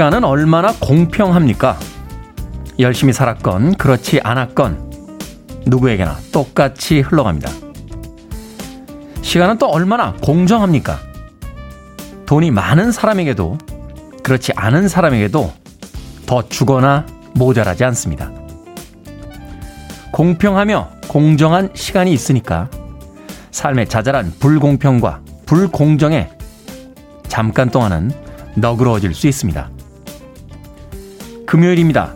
시간은 얼마나 공평합니까? 열심히 살았건 그렇지 않았건 누구에게나 똑같이 흘러갑니다. 시간은 또 얼마나 공정합니까? 돈이 많은 사람에게도 그렇지 않은 사람에게도 더 주거나 모자라지 않습니다. 공평하며 공정한 시간이 있으니까 삶의 자잘한 불공평과 불공정에 잠깐 동안은 너그러워질 수 있습니다. 금요일입니다.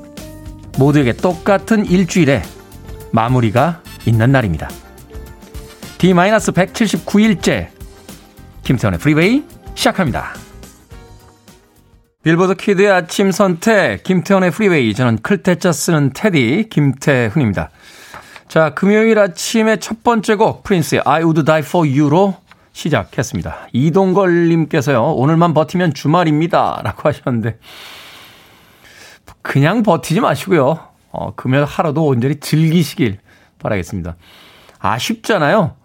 모두에게 똑같은 일주일에 마무리가 있는 날입니다. D-179일째 김태훈의 프리웨이 시작합니다. 빌보드 kid의 아침 선택 김태훈의 프리웨이 저는 클 태 자 쓰는 테디 김태훈입니다. 자 금요일 아침의 첫 번째 곡 프린스의 I Would Die For You로 시작했습니다. 이동걸님께서요 오늘만 버티면 주말입니다 라고 하셨는데 그냥 버티지 마시고요. 어, 금요일 하루도 온전히 즐기시길 바라겠습니다. 아쉽잖아요.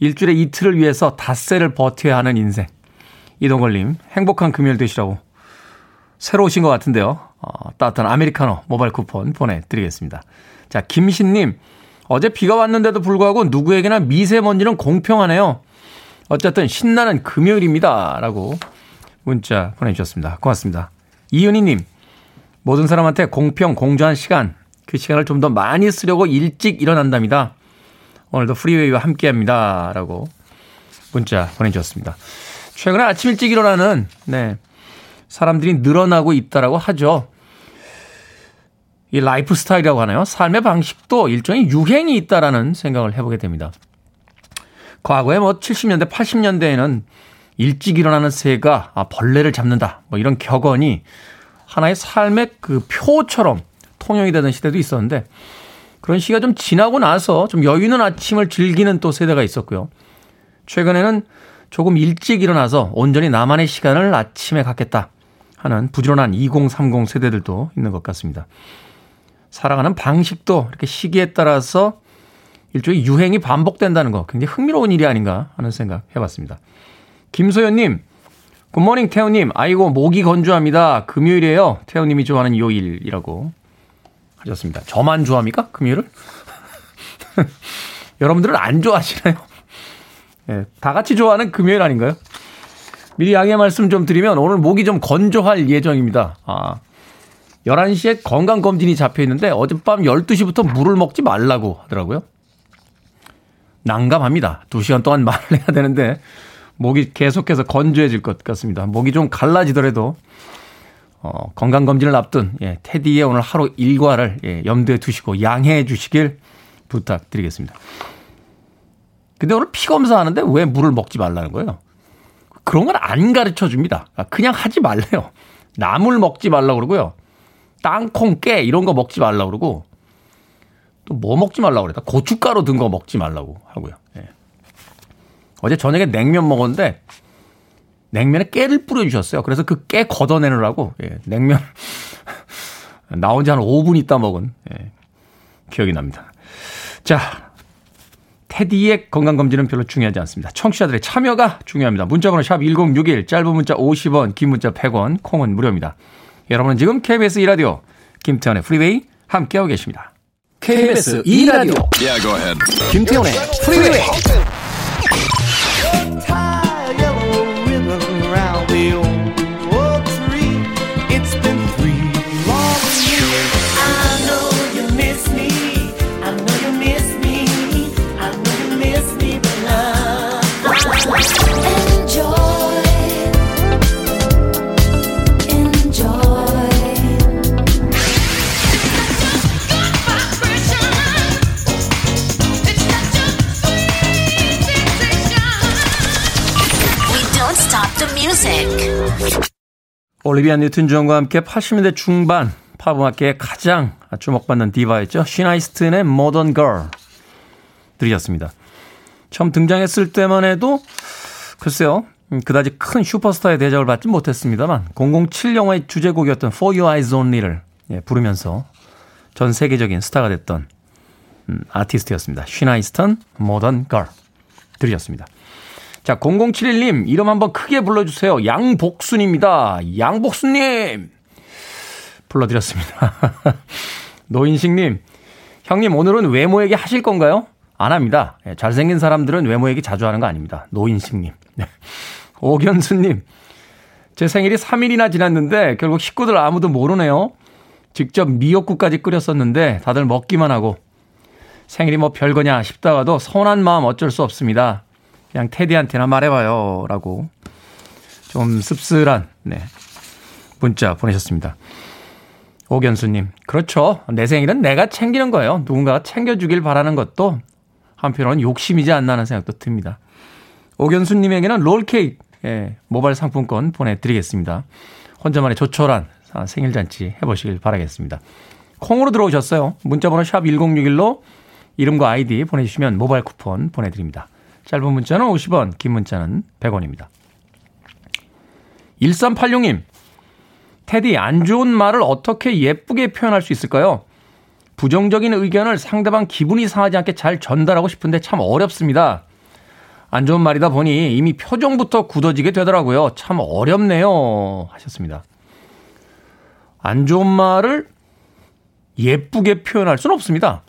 일주일에 이틀을 위해서 닷새를 버텨야 하는 인생. 이동걸님, 행복한 금요일 되시라고 새로 오신 것 같은데요. 어, 따뜻한 아메리카노 모바일 쿠폰 보내드리겠습니다. 자, 김신님, 어제 비가 왔는데도 불구하고 누구에게나 미세먼지는 공평하네요. 어쨌든 신나는 금요일입니다. 라고 문자 보내주셨습니다. 고맙습니다. 이은희님, 모든 사람한테 공평, 공정한 시간, 그 시간을 좀 더 많이 쓰려고 일찍 일어난답니다. 오늘도 프리웨이와 함께 합니다. 라고 문자 보내주셨습니다. 최근에 아침 일찍 일어나는, 네, 사람들이 늘어나고 있다라고 하죠. 이 라이프 스타일이라고 하나요? 삶의 방식도 일종의 유행이 있다라는 생각을 해보게 됩니다. 과거에 뭐 70년대, 80년대에는 일찍 일어나는 새가 아, 벌레를 잡는다. 뭐 이런 격언이 하나의 삶의 그 표처럼 통용이 되는 시대도 있었는데 그런 시기가 좀 지나고 나서 좀 여유 있는 아침을 즐기는 또 세대가 있었고요. 최근에는 조금 일찍 일어나서 온전히 나만의 시간을 아침에 갖겠다 하는 부지런한 2030 세대들도 있는 것 같습니다. 살아가는 방식도 이렇게 시기에 따라서 일종의 유행이 반복된다는 거 굉장히 흥미로운 일이 아닌가 하는 생각 해봤습니다. 김소연님, 굿모닝 태우님, 아이고, 목이 건조합니다. 금요일이에요. 태우님이 좋아하는 요일이라고 하셨습니다. 저만 좋아합니까? 금요일을? 여러분들은 안 좋아하시나요? 네, 다 같이 좋아하는 금요일 아닌가요? 미리 양해 말씀 좀 드리면 오늘 목이 좀 건조할 예정입니다. 아, 11시에 건강검진이 잡혀 있는데 어젯밤 12시부터 물을 먹지 말라고 하더라고요. 난감합니다. 2시간 동안 말을 해야 되는데 목이 계속해서 건조해질 것 같습니다. 목이 좀 갈라지더라도 어, 건강검진을 앞둔 예, 테디의 오늘 하루 일과를 예, 염두에 두시고 양해해 주시길 부탁드리겠습니다. 근데 오늘 피 검사하는데 왜 물을 먹지 말라는 거예요? 그런 건 안 가르쳐 줍니다. 아, 그냥 하지 말래요. 나물 먹지 말라고 그러고요. 땅콩, 깨 이런 거 먹지 말라고 그러고 또 뭐 먹지 말라고 그랬다. 고춧가루 든 거 먹지 말라고 하고요. 예. 어제 저녁에 냉면 먹었는데 냉면에 깨를 뿌려주셨어요. 그래서 그 깨 걷어내느라고 예, 냉면 나온 지 한 5분 있다 먹은 예, 기억이 납니다. 자, 테디의 건강검진은 별로 중요하지 않습니다. 청취자들의 참여가 중요합니다. 문자번호 샵 1061, 짧은 문자 50원, 긴 문자 100원, 콩은 무료입니다. 여러분은 지금 KBS 2라디오 김태훈의 프리웨이 함께하고 계십니다. KBS 2라디오 예, 김태훈의 프리웨이 올리비아 뉴튼 존과 함께 80년대 중반 팝 음악계의 가장 주목받는 디바였죠. 쉬나 이스턴의 Modern Girl 들으셨습니다. 처음 등장했을 때만 해도 글쎄요. 그다지 큰 슈퍼스타의 대접을 받지 못했습니다만 007 영화의 주제곡이었던 For Your Eyes Only를 예, 부르면서 전 세계적인 스타가 됐던 음, 아티스트였습니다. 쉬나 이스턴 Modern Girl 들으셨습니다. 자, 0071님, 이름 한번 크게 불러주세요. 양복순입니다. 양복순님! 불러드렸습니다. 노인식님, 형님 오늘은 외모 얘기 하실 건가요? 안 합니다. 예, 잘생긴 사람들은 외모 얘기 자주 하는 거 아닙니다. 노인식님. 네. 오견수님, 제 생일이 3일이나 지났는데 결국 식구들 아무도 모르네요. 직접 미역국까지 끓였었는데 다들 먹기만 하고 생일이 뭐 별거냐 싶다가도 서운한 마음 어쩔 수 없습니다. 그냥 테디한테나 말해봐요. 라고 좀 씁쓸한, 네. 문자 보내셨습니다. 오견수님, 그렇죠. 내 생일은 내가 챙기는 거예요. 누군가가 챙겨주길 바라는 것도 한편으로는 욕심이지 않나 하는 생각도 듭니다. 오견수님에게는 롤케이크, 예, 모바일 상품권 보내드리겠습니다. 혼자만의 조촐한 생일잔치 해보시길 바라겠습니다. 콩으로 들어오셨어요. 문자번호 샵 1061로 이름과 아이디 보내주시면 모바일 쿠폰 보내드립니다. 짧은 문자는 50원, 긴 문자는 100원입니다. 1386님, 테디, 안 좋은 말을 어떻게 예쁘게 표현할 수 있을까요? 부정적인 의견을 상대방 기분이 상하지 않게 잘 전달하고 싶은데 참 어렵습니다. 안 좋은 말이다 보니 이미 표정부터 굳어지게 되더라고요. 참 어렵네요. 하셨습니다. 안 좋은 말을 예쁘게 표현할 수는 없습니다.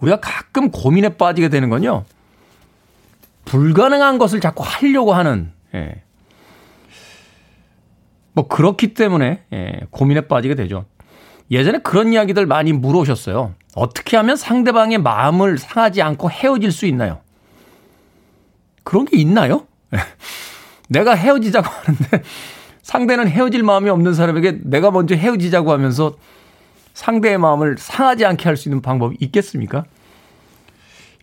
우리가 가끔 고민에 빠지게 되는 건요. 불가능한 것을 자꾸 하려고 하는, 예. 뭐, 그렇기 때문에, 예, 고민에 빠지게 되죠. 예전에 그런 이야기들 많이 물어오셨어요. 어떻게 하면 상대방의 마음을 상하지 않고 헤어질 수 있나요? 그런 게 있나요? 내가 헤어지자고 하는데 상대는 헤어질 마음이 없는 사람에게 내가 먼저 헤어지자고 하면서 상대의 마음을 상하지 않게 할 수 있는 방법이 있겠습니까?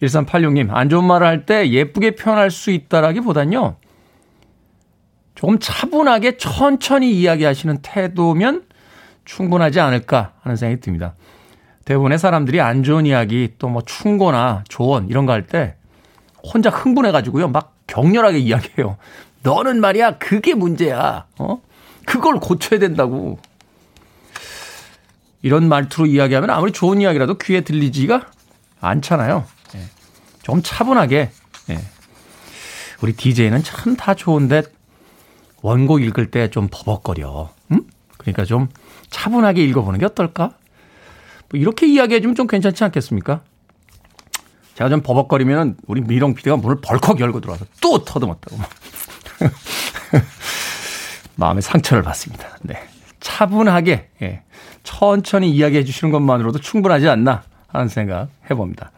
1386님, 안 좋은 말을 할 때 예쁘게 표현할 수 있다라기 보단요. 조금 차분하게 천천히 이야기하시는 태도면 충분하지 않을까 하는 생각이 듭니다. 대부분의 사람들이 안 좋은 이야기 또 뭐 충고나 조언 이런 거 할 때 혼자 흥분해가지고요. 막 격렬하게 이야기해요. 너는 말이야, 그게 문제야. 어? 그걸 고쳐야 된다고. 이런 말투로 이야기하면 아무리 좋은 이야기라도 귀에 들리지가 않잖아요. 예. 좀 차분하게. 예. 우리 DJ는 참 다 좋은데 원고 읽을 때 좀 버벅거려. 응? 그러니까 좀 차분하게 읽어보는 게 어떨까? 뭐 이렇게 이야기해주면 좀 괜찮지 않겠습니까? 제가 좀 버벅거리면 우리 미롱 PD가 문을 벌컥 열고 들어와서 또 터듬었다고. 마음의 상처를 받습니다. 네. 차분하게, 예. 천천히 이야기해 주시는 것만으로도 충분하지 않나 하는 생각 해봅니다.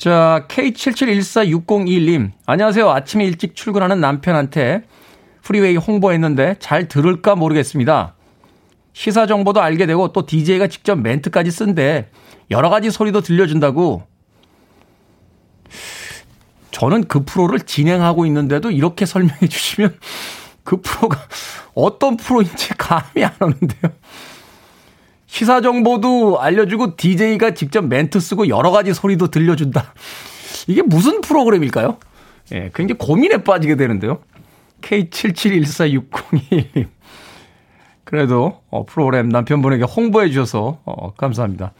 자, K77146021님. 안녕하세요. 아침에 일찍 출근하는 남편한테 프리웨이 홍보했는데 잘 들을까 모르겠습니다. 시사 정보도 알게 되고 또 DJ가 직접 멘트까지 쓴데 여러 가지 소리도 들려준다고 저는 그 프로를 진행하고 있는데도 이렇게 설명해 주시면 그 프로가 어떤 프로인지 감이 안 오는데요. 시사 정보도 알려주고 DJ가 직접 멘트 쓰고 여러 가지 소리도 들려준다. 이게 무슨 프로그램일까요? 예, 굉장히 고민에 빠지게 되는데요. K77146021님. 그래도 어, 프로그램 남편분에게 홍보해 주셔서 어, 감사합니다.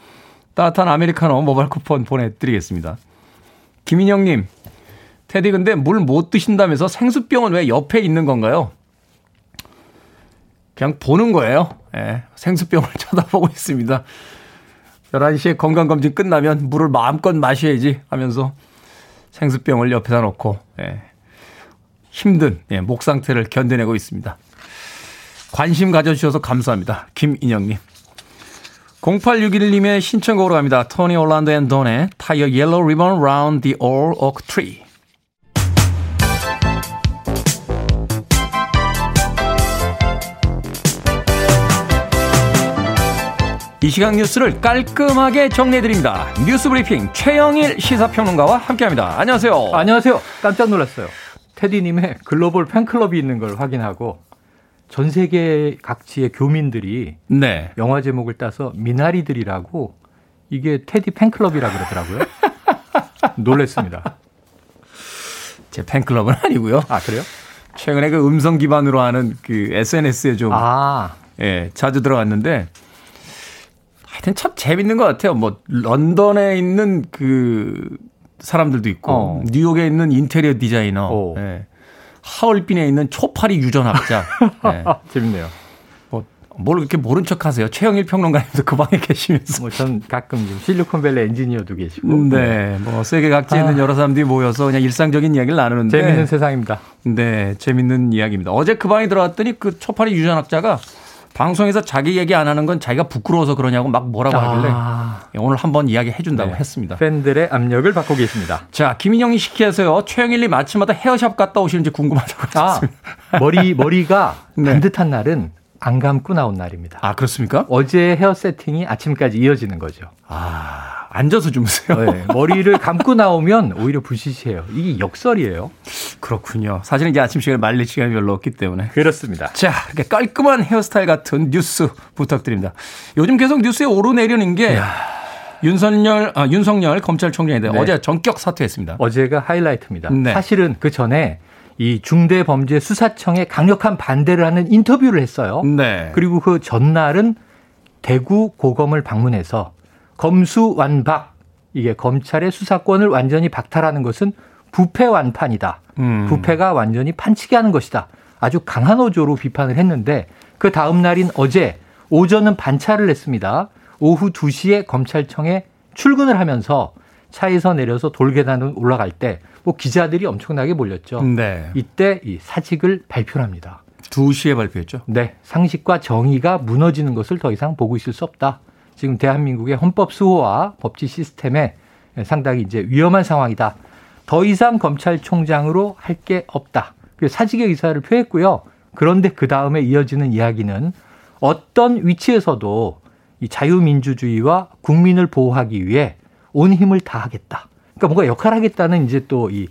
따뜻한 아메리카노 모바일 쿠폰 보내드리겠습니다. 김인영님, 테디 근데 물 못 드신다면서 생수병은 왜 옆에 있는 건가요? 그냥 보는 거예요. 예, 생수병을 쳐다보고 있습니다. 11시에 건강검진 끝나면 물을 마음껏 마셔야지 하면서 생수병을 옆에다 놓고, 예, 힘든, 예, 목 상태를 견뎌내고 있습니다. 관심 가져주셔서 감사합니다. 김인영님. 0861님의 신청곡으로 갑니다. 토니 올란도 앤 돈의 Tie a Yellow Ribbon Round the Ole Oak Tree. 이 시간 뉴스를 깔끔하게 정리해드립니다. 뉴스 브리핑 최영일 시사평론가와 함께합니다. 안녕하세요. 안녕하세요. 깜짝 놀랐어요. 테디님의 글로벌 팬클럽이 있는 걸 확인하고 전 세계 각지의 교민들이 네. 영화 제목을 따서 미나리들이라고 이게 테디 팬클럽이라 그러더라고요. 놀랬습니다. 제 팬클럽은 아니고요. 아 그래요? 최근에 그 음성 기반으로 하는 그 SNS에 좀 아. 예, 자주 들어갔는데 하여튼 참 재밌는 것 같아요. 뭐 런던에 있는 그 사람들도 있고 어. 뉴욕에 있는 인테리어 디자이너, 예. 하얼빈에 있는 초파리 유전학자. 예. 재밌네요. 뭐 뭘 그렇게 모른 척 하세요? 최영일 평론가님도 그 방에 계시면서. 뭐 전 가끔 실리콘밸리 엔지니어도 계시고. 네. 뭐 세계 각지에 있는 아. 여러 사람들이 모여서 그냥 일상적인 이야기를 나누는데. 재밌는 세상입니다. 네. 재밌는 이야기입니다. 어제 그 방에 들어갔더니 그 초파리 유전학자가 방송에서 자기 얘기 안 하는 건 자기가 부끄러워서 그러냐고 막 뭐라고 아. 하길래 오늘 한번 이야기 해준다고 네. 했습니다. 팬들의 압력을 받고 계십니다. 자, 김인영이 시키해서요. 최영일님 아침마다 헤어샵 갔다 오시는지 궁금하다고. 아, 머리, 머리가 네. 반듯한 날은 안 감고 나온 날입니다. 아, 그렇습니까? 어제 헤어 세팅이 아침까지 이어지는 거죠. 아. 앉아서 주무세요. 네, 머리를 감고 나오면 오히려 불시시해요. 이게 역설이에요. 그렇군요. 사실은 이제 아침 시간에 말릴 시간이 별로 없기 때문에. 그렇습니다. 자, 이렇게 깔끔한 헤어스타일 같은 뉴스 부탁드립니다. 요즘 계속 뉴스에 오르내리는 게 야. 윤석열, 아, 윤석열 검찰총장인데 네. 어제 전격 사퇴했습니다. 어제가 하이라이트입니다. 네. 사실은 그 전에 이 중대범죄수사청에 강력한 반대를 하는 인터뷰를 했어요. 네. 그리고 그 전날은 대구 고검을 방문해서 검수 완박 이게 검찰의 수사권을 완전히 박탈하는 것은 부패 완판이다. 음. 부패가 완전히 판치게 하는 것이다. 아주 강한 어조로 비판을 했는데 그 다음 날인 어제 오전은 반차를 냈습니다. 오후 2시에 검찰청에 출근을 하면서 차에서 내려서 돌계단을 올라갈 때 뭐 기자들이 엄청나게 몰렸죠. 네. 이때 이 사직을 발표합니다. 2시에 발표했죠? 네. 상식과 정의가 무너지는 것을 더 이상 보고 있을 수 없다. 지금 대한민국의 헌법 수호와 법치 시스템에 상당히 이제 위험한 상황이다. 더 이상 검찰총장으로 할 게 없다. 사직의 의사를 표했고요. 그런데 그 다음에 이어지는 이야기는 어떤 위치에서도 이 자유민주주의와 국민을 보호하기 위해 온 힘을 다하겠다. 그러니까 뭔가 역할을 하겠다는 이제 또 이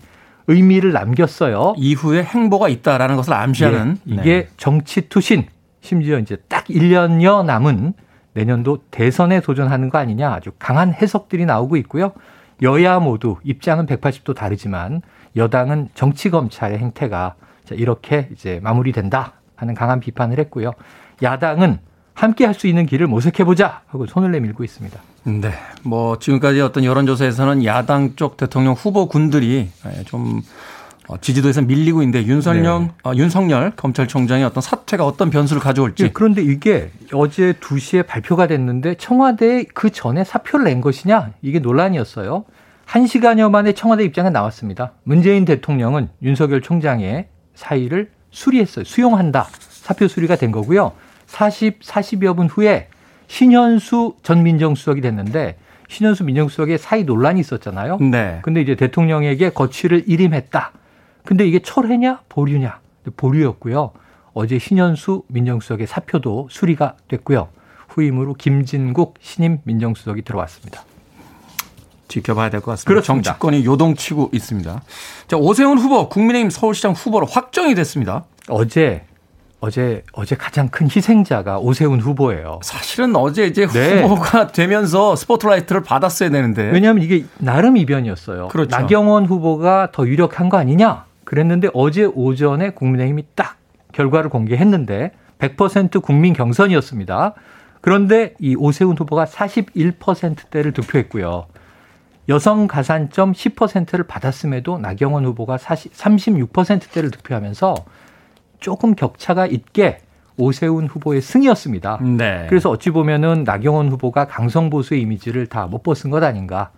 의미를 남겼어요. 이후에 행보가 있다라는 것을 암시하는 네. 이게 정치 투신 심지어 이제 딱 1년여 남은 내년도 대선에 도전하는 거 아니냐 아주 강한 해석들이 나오고 있고요. 여야 모두 입장은 180도 다르지만 여당은 정치 검찰의 행태가 이렇게 이제 마무리된다 하는 강한 비판을 했고요. 야당은 함께 할 수 있는 길을 모색해 보자 하고 손을 내밀고 있습니다. 네. 뭐 지금까지 어떤 여론조사에서는 야당 쪽 대통령 후보군들이 좀 어, 지지도에서 밀리고 있는데 윤석열, 네. 어, 윤석열 검찰총장의 어떤 사퇴가 어떤 변수를 가져올지. 네, 그런데 이게 어제 2시에 발표가 됐는데 청와대에 그 전에 사표를 낸 것이냐 이게 논란이었어요. 1시간여 만에 청와대 입장에 나왔습니다. 문재인 대통령은 윤석열 총장의 사의를 수리했어요. 수용한다. 사표 수리가 된 거고요. 40, 40여 분 후에 신현수 전 민정수석이 됐는데 신현수 민정수석의 사의 논란이 있었잖아요. 네. 근데 이제 대통령에게 거취를 일임했다. 근데 이게 철회냐 보류냐 보류였고요. 어제 신현수 민정수석의 사표도 수리가 됐고요. 후임으로 김진국 신임 민정수석이 들어왔습니다. 지켜봐야 될 것 같습니다. 그렇습니다. 정치권이 요동치고 있습니다. 자, 오세훈 후보 국민의힘 서울시장 후보로 확정이 됐습니다. 어제 어제 어제 가장 큰 희생자가 오세훈 후보예요. 사실은 어제 이제 네. 후보가 되면서 스포트라이트를 받았어야 되는데 왜냐하면 이게 나름 이변이었어요. 그렇죠. 나경원 후보가 더 유력한 거 아니냐? 그랬는데 어제 오전에 국민의힘이 딱 결과를 공개했는데 100% 국민 경선이었습니다. 그런데 이 오세훈 후보가 41%대를 득표했고요. 여성 가산점 10%를 받았음에도 나경원 후보가 40, 36%대를 득표하면서 조금 격차가 있게 오세훈 후보의 승이었습니다. 네. 그래서 어찌 보면은 나경원 후보가 강성 보수의 이미지를 다 못 벗은 것 아닌가.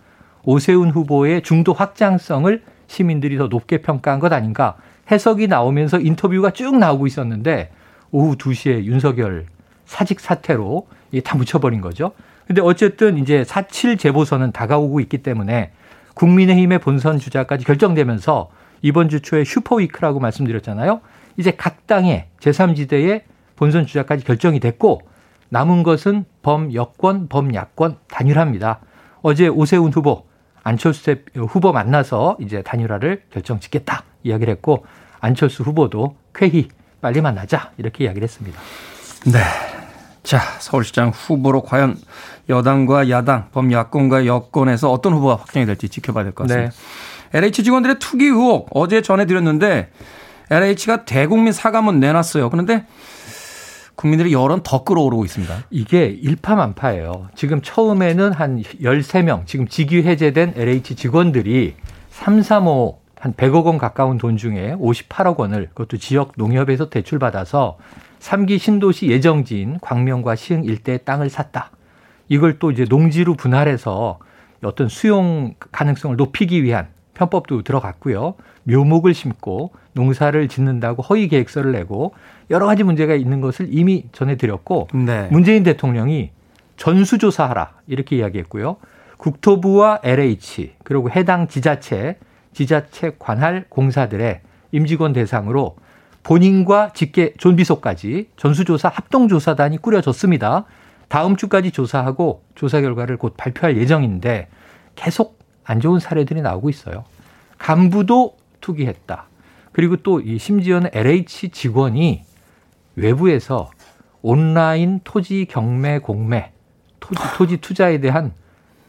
오세훈 후보의 중도 확장성을 시민들이 더 높게 평가한 것 아닌가 해석이 나오면서 인터뷰가 쭉 나오고 있었는데 오후 2시에 윤석열 사직 사태로 이게 다 묻혀버린 거죠. 근데 어쨌든 이제 사칠 재보선은 다가오고 있기 때문에 국민의힘의 본선 주자까지 결정되면서 이번 주 초에 super week라고 말씀드렸잖아요. 이제 각 당의 제3지대의 본선 주자까지 결정이 됐고 남은 것은 범여권, 범야권 단일화입니다. 어제 오세훈 후보 안철수 후보 만나서 이제 단일화를 결정 짓겠다 이야기를 했고 안철수 후보도 쾌히 빨리 만나자 이렇게 이야기를 했습니다. 네. 자, 서울시장 후보로 과연 여당과 야당, 범야권과 여권에서 어떤 후보가 확정이 될지 지켜봐야 될 것 같습니다. 네. LH 직원들의 투기 의혹 어제 전해드렸는데 LH가 대국민 사과문 내놨어요. 그런데 국민들의 여론 더 끌어오르고 있습니다. 이게 일파만파예요. 지금 처음에는 한 13명, 지금 직위 해제된 LH 직원들이 3, 3, 5, 한 100억 원 가까운 돈 중에 58억 원을 그것도 지역 농협에서 대출받아서 삼기 신도시 예정지인 광명과 시흥 일대 땅을 샀다. 이걸 또 이제 농지로 분할해서 어떤 수용 가능성을 높이기 위한 편법도 들어갔고요. 묘목을 심고 농사를 짓는다고 허위 계획서를 내고 여러 가지 문제가 있는 것을 이미 전해드렸고 네. 문재인 대통령이 전수조사하라 이렇게 이야기했고요. 국토부와 LH 그리고 해당 지자체 지자체 관할 공사들의 임직원 대상으로 본인과 직계 존비소까지 전수조사 합동조사단이 꾸려졌습니다. 다음 주까지 조사하고 조사 결과를 곧 발표할 예정인데 계속 안 좋은 사례들이 나오고 있어요. 간부도 투기했다. 그리고 또 이 심지어는 LH 직원이 외부에서 온라인 토지 경매 공매, 토지, 토지 투자에 대한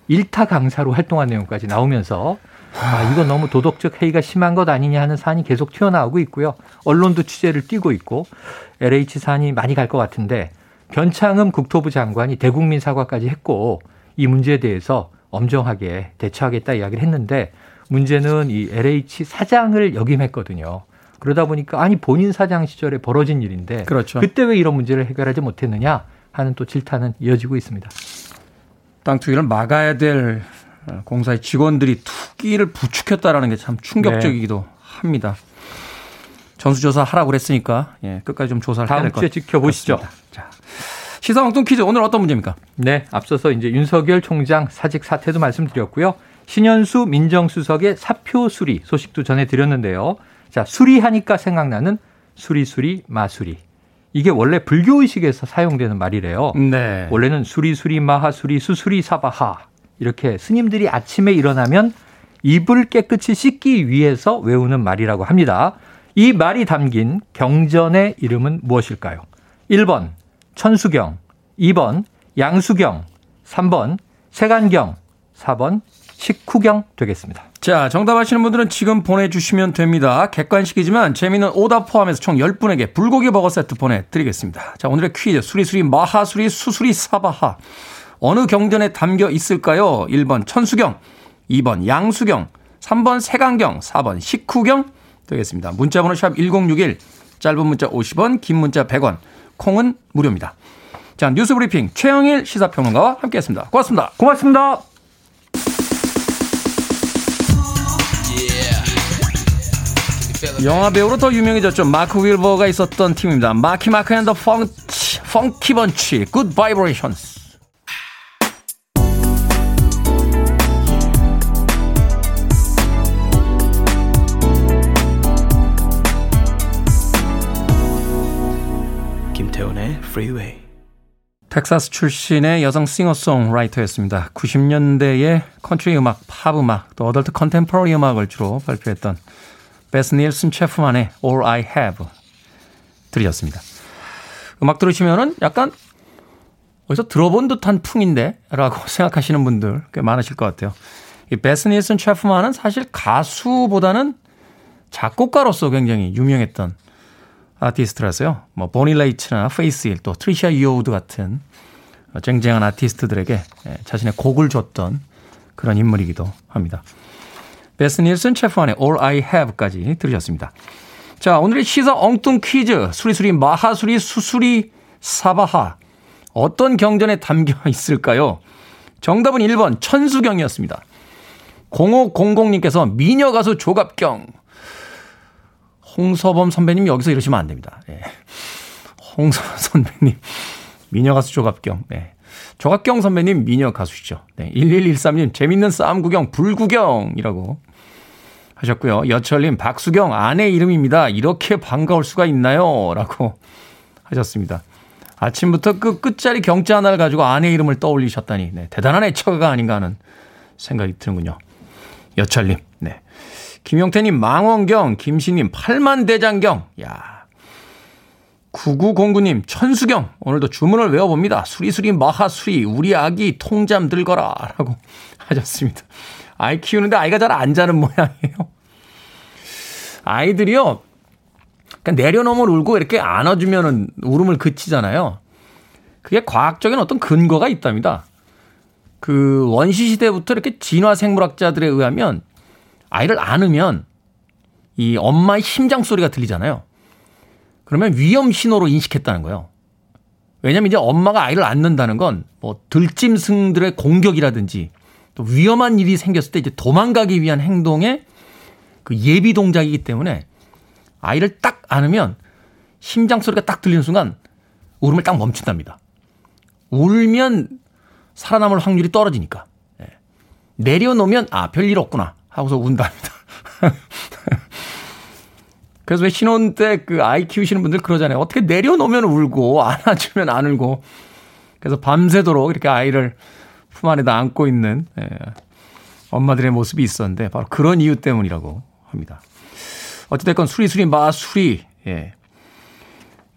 일타 강사로 활동한 내용까지 나오면서 아, 이거 너무 도덕적 해이가 심한 것 아니냐 하는 사안이 계속 튀어나오고 있고요. 언론도 취재를 띄고 있고 LH 사안이 많이 갈 것 같은데 변창흠 국토부 장관이 대국민 사과까지 했고 이 문제에 대해서 엄정하게 대처하겠다 이야기를 했는데 문제는 이 LH 사장을 역임했거든요. 그러다 보니까 아니 본인 사장 시절에 벌어진 일인데 그렇죠. 그때 왜 이런 문제를 해결하지 못했느냐 하는 또 질타는 이어지고 있습니다. 땅 투기를 막아야 될 공사의 직원들이 투기를 부추겼다라는 게 참 충격적이기도 네. 합니다. 전수조사 하라고 그랬으니까 예, 끝까지 좀 조사를 해야 될 것 같습니다. 지켜보시죠. 자, 시사 엉뚱 퀴즈 오늘 어떤 문제입니까? 네, 앞서서 이제 윤석열 총장 사직 사퇴도 말씀드렸고요. 신현수 민정수석의 사표 수리 소식도 전해드렸는데요. 자, 수리하니까 생각나는 수리수리 마수리. 이게 원래 불교의식에서 사용되는 말이래요. 네. 원래는 수리수리 마하수리 수수리 사바하 이렇게 스님들이 아침에 일어나면 입을 깨끗이 씻기 위해서 외우는 말이라고 합니다. 이 말이 담긴 경전의 이름은 무엇일까요? 1번 천수경, 2번 양수경, 3번 세간경, 4번 식후경 되겠습니다. 자, 정답 아시는 분들은 지금 보내주시면 됩니다. 객관식이지만 재미있는 오답 포함해서 총 10분에게 불고기 버거 세트 보내드리겠습니다. 자, 오늘의 퀴즈. 수리수리 마하수리 수수리 사바하. 어느 경전에 담겨 있을까요? 1번 천수경, 2번 양수경, 3번 세강경, 4번 식후경 되겠습니다. 문자번호 샵 1061, 짧은 문자 50원, 긴 문자 100원, 콩은 무료입니다. 자, 뉴스 브리핑 최영일 시사평론가와 함께했습니다. 고맙습니다. 고맙습니다. 영화 배우로 더 유명해졌죠. 마크 월버그가 있었던 팀입니다. Marky Mark and the 펑치, Funky Bunch, Good Vibrations. 김태훈의 프리웨이 텍사스 출신의 여성 싱어송라이터였습니다. 90년대의 컨트리 음악, 팝 음악, 또 adult contemporary 음악을 주로 발표했던 베스 닐슨 체프만의 All I Have 들으셨습니다. 음악 들으시면은 약간 어디서 들어본 듯한 풍인데? 라고 생각하시는 분들 꽤 많으실 것 같아요. 이 베스 닐슨 체프만은 사실 가수보다는 작곡가로서 굉장히 유명했던 아티스트라서요. 뭐 보니 레이트나 페이스힐 또 트리샤 이어우드 같은 쟁쟁한 아티스트들에게 예, 자신의 곡을 줬던 그런 인물이기도 합니다. 베스 닐슨 체프만의 All I Have까지 들으셨습니다. 자, 오늘의 시사 엉뚱 퀴즈. 수리수리 마하수리 수수리 사바하. 어떤 경전에 담겨 있을까요? 정답은 1번 천수경이었습니다. 0500님께서 미녀 가수 조갑경. 홍서범 선배님 여기서 이러시면 안 됩니다. 예. 홍서범 선배님. 미녀 가수 조갑경. 네. 조갑경 선배님 미녀 가수시죠. 네. 1113님 재밌는 싸움 구경 불구경이라고 하셨고요. 여철님 박수경 아내 이름입니다. 이렇게 반가울 수가 있나요? 라고 하셨습니다. 아침부터 그 끝자리 경자 하나를 가지고 아내 이름을 떠올리셨다니 네. 대단한 애처가 아닌가 하는 생각이 드는군요. 여철님. 네. 김용태님 망원경, 김신님 팔만대장경. 야, 9909님, 천수경, 오늘도 주문을 외워봅니다. 수리수리 마하수리, 우리 아기 통잠 들거라. 라고 하셨습니다. 아이 키우는데 아이가 잘 안 자는 모양이에요. 아이들이요, 그냥 내려놓으면 울고 이렇게 안아주면은 울음을 그치잖아요. 그게 과학적인 어떤 근거가 있답니다. 그 원시 시대부터 이렇게 진화 생물학자들에 의하면 아이를 안으면 이 엄마의 심장 소리가 들리잖아요. 그러면 위험 신호로 인식했다는 거예요. 왜냐면 이제 엄마가 아이를 안는다는 건 뭐 들짐승들의 공격이라든지 또 위험한 일이 생겼을 때 이제 도망가기 위한 행동의 그 예비 동작이기 때문에 아이를 딱 안으면 심장 소리가 딱 들리는 순간 울음을 딱 멈춘답니다. 울면 살아남을 확률이 떨어지니까. 예. 내려놓으면 아 별일 없구나 하고서 운답니다. 그래서 왜 신혼 때 그 아이 키우시는 분들 그러잖아요. 어떻게 내려놓으면 울고 안아주면 안 울고. 그래서 밤새도록 이렇게 아이를 품 안에다 안고 있는 예, 엄마들의 모습이 있었는데 바로 그런 이유 때문이라고 합니다. 어찌됐건 수리수리 마수리 예.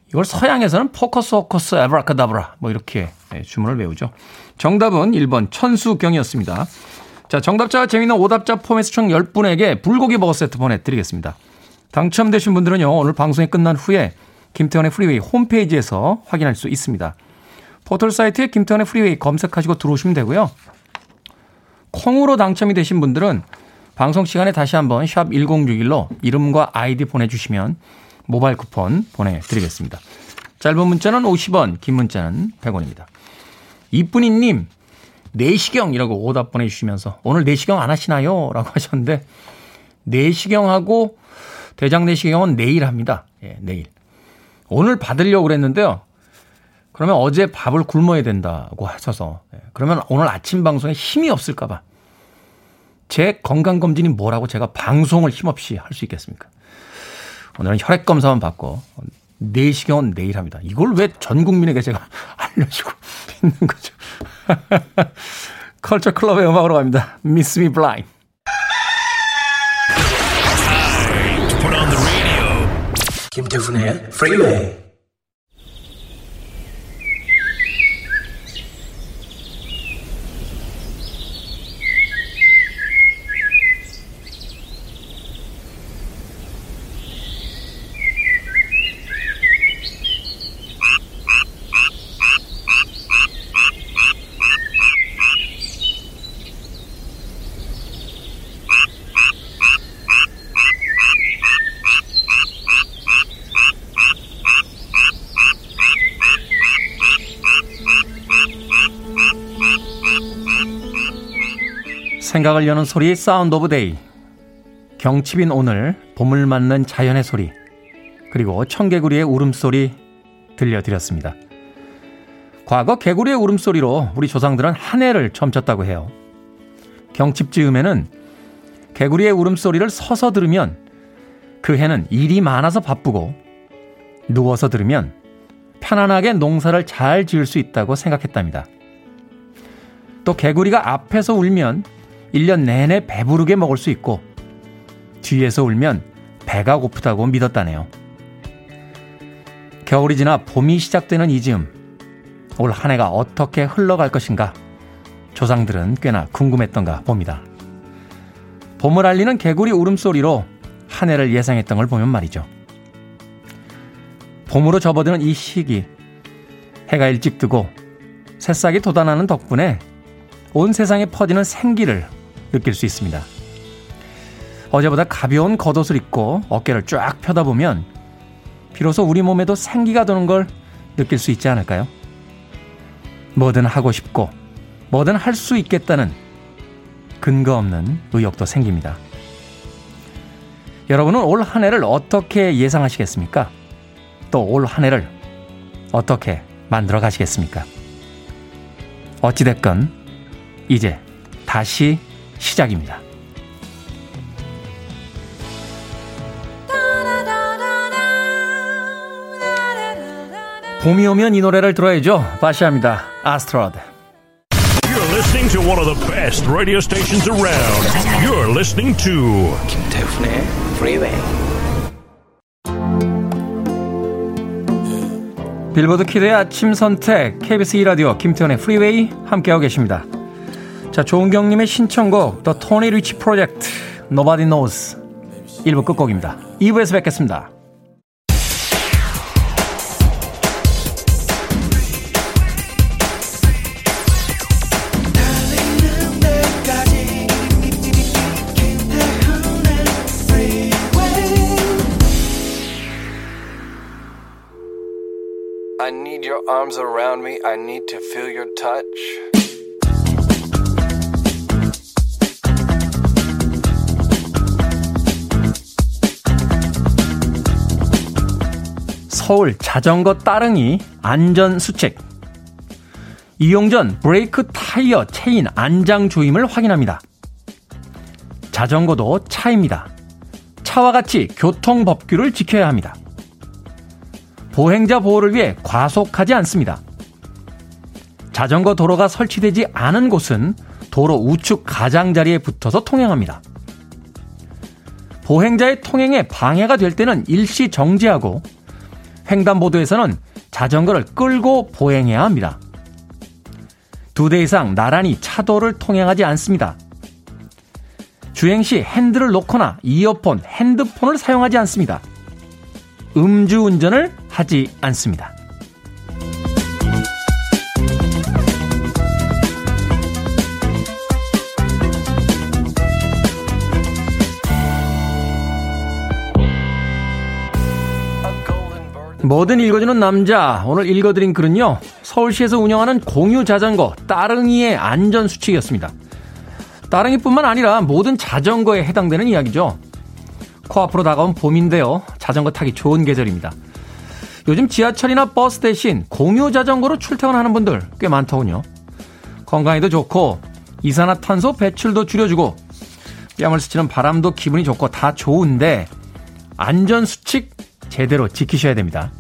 이걸 서양에서는 pocus hocus abracadabra 뭐 이렇게 예, 주문을 외우죠. 정답은 1번 천수경이었습니다. 자, 정답자와 재미있는 오답자 포함해서 총 10분에게 불고기 버거 세트 보내드리겠습니다. 당첨되신 분들은요, 오늘 방송이 끝난 후에 김태훈의 프리웨이 홈페이지에서 확인할 수 있습니다. 포털 사이트에 김태훈의 프리웨이 검색하시고 들어오시면 되고요. 콩으로 당첨이 되신 분들은 방송 시간에 다시 한번 샵 1061로 이름과 아이디 보내주시면 모바일 쿠폰 보내드리겠습니다. 짧은 문자는 50원, 긴 문자는 100원입니다. 이쁜이님, 내시경이라고 오답 보내주시면서 오늘 내시경 안 하시나요? 라고 하셨는데 내시경하고 대장 내시경은 내일 합니다. 예, 내일. 오늘 받으려고 그랬는데요. 그러면 어제 밥을 굶어야 된다고 하셔서 예, 그러면 오늘 아침 방송에 힘이 없을까봐 제 건강검진이 뭐라고 제가 방송을 힘없이 할 수 있겠습니까? 오늘은 혈액 검사만 받고 내시경은 내일 합니다. 이걸 왜 전 국민에게 제가 알려주고 있는 거죠? 컬처 클럽의 음악으로 갑니다. Miss Me Blind. 김태훈의 Freeway. 생각을 여는 소리 Sound of Day 경칩인 오늘 봄을 맞는 자연의 소리 그리고 청개구리의 울음소리 들려드렸습니다. 과거 개구리의 울음소리로 우리 조상들은 한 해를 점쳤다고 해요. 경칩 즈음에는 개구리의 울음소리를 서서 들으면 그 해는 일이 많아서 바쁘고 누워서 들으면 편안하게 농사를 잘 지을 수 있다고 생각했답니다. 또 개구리가 앞에서 울면 1년 내내 배부르게 먹을 수 있고 뒤에서 울면 배가 고프다고 믿었다네요. 겨울이 지나 봄이 시작되는 이 즈음 올 한 해가 어떻게 흘러갈 것인가 조상들은 꽤나 궁금했던가 봅니다. 봄을 알리는 개구리 울음소리로 한 해를 예상했던 걸 보면 말이죠. 봄으로 접어드는 이 시기 해가 일찍 뜨고 새싹이 돋아나는 덕분에 온 세상에 퍼지는 생기를 느낄 수 있습니다. 어제보다 가벼운 겉옷을 입고 어깨를 쫙 펴다 보면 비로소 우리 몸에도 생기가 도는 걸 느낄 수 있지 않을까요? 뭐든 하고 싶고 뭐든 할 수 있겠다는 근거 없는 의욕도 생깁니다. 여러분은 올 한 해를 어떻게 예상하시겠습니까? 또 올 한 해를 어떻게 만들어 가시겠습니까? 어찌됐건 이제 다시 시작입니다. 봄이 오면 이 노래를 들어야죠. 바시합니다. 아스트로드. You're listening to one of the best radio stations around. You're listening to 김태훈의 Freeway. Billboard Kid의 아침 선택 KBS 2 라디오 김태훈의 Freeway 함께하고 계십니다. 자, 조은경님의 신청곡 The Tony Rich Project Nobody Knows 1부 끝곡입니다. 2부에서 뵙겠습니다. I need your arms around me. I need to feel your touch. 서울 자전거 따릉이 안전 수칙. 이용 전 브레이크 타이어 체인 안장 조임을 확인합니다. 자전거도 차입니다. 차와 같이 교통법규를 지켜야 합니다. 보행자 보호를 위해 과속하지 않습니다. 자전거 도로가 설치되지 않은 곳은 도로 우측 가장자리에 붙어서 통행합니다. 보행자의 통행에 방해가 될 때는 일시 정지하고 횡단보도에서는 자전거를 끌고 보행해야 합니다. 두 대 이상 나란히 차도를 통행하지 않습니다. 주행 시 핸들을 놓거나 이어폰, 핸드폰을 사용하지 않습니다. 음주운전을 하지 않습니다. 뭐든 읽어주는 남자. 오늘 읽어드린 글은요. 서울시에서 운영하는 공유 자전거 따릉이의 안전 수칙이었습니다. 따릉이뿐만 아니라 모든 자전거에 해당되는 이야기죠. 코앞으로 다가온 봄인데요. 자전거 타기 좋은 계절입니다. 요즘 지하철이나 버스 대신 공유 자전거로 출퇴근하는 분들 꽤 많더군요. 건강에도 좋고 이산화탄소 배출도 줄여주고 뺨을 스치는 바람도 기분이 좋고 다 좋은데 안전 수칙 제대로 지키셔야 됩니다.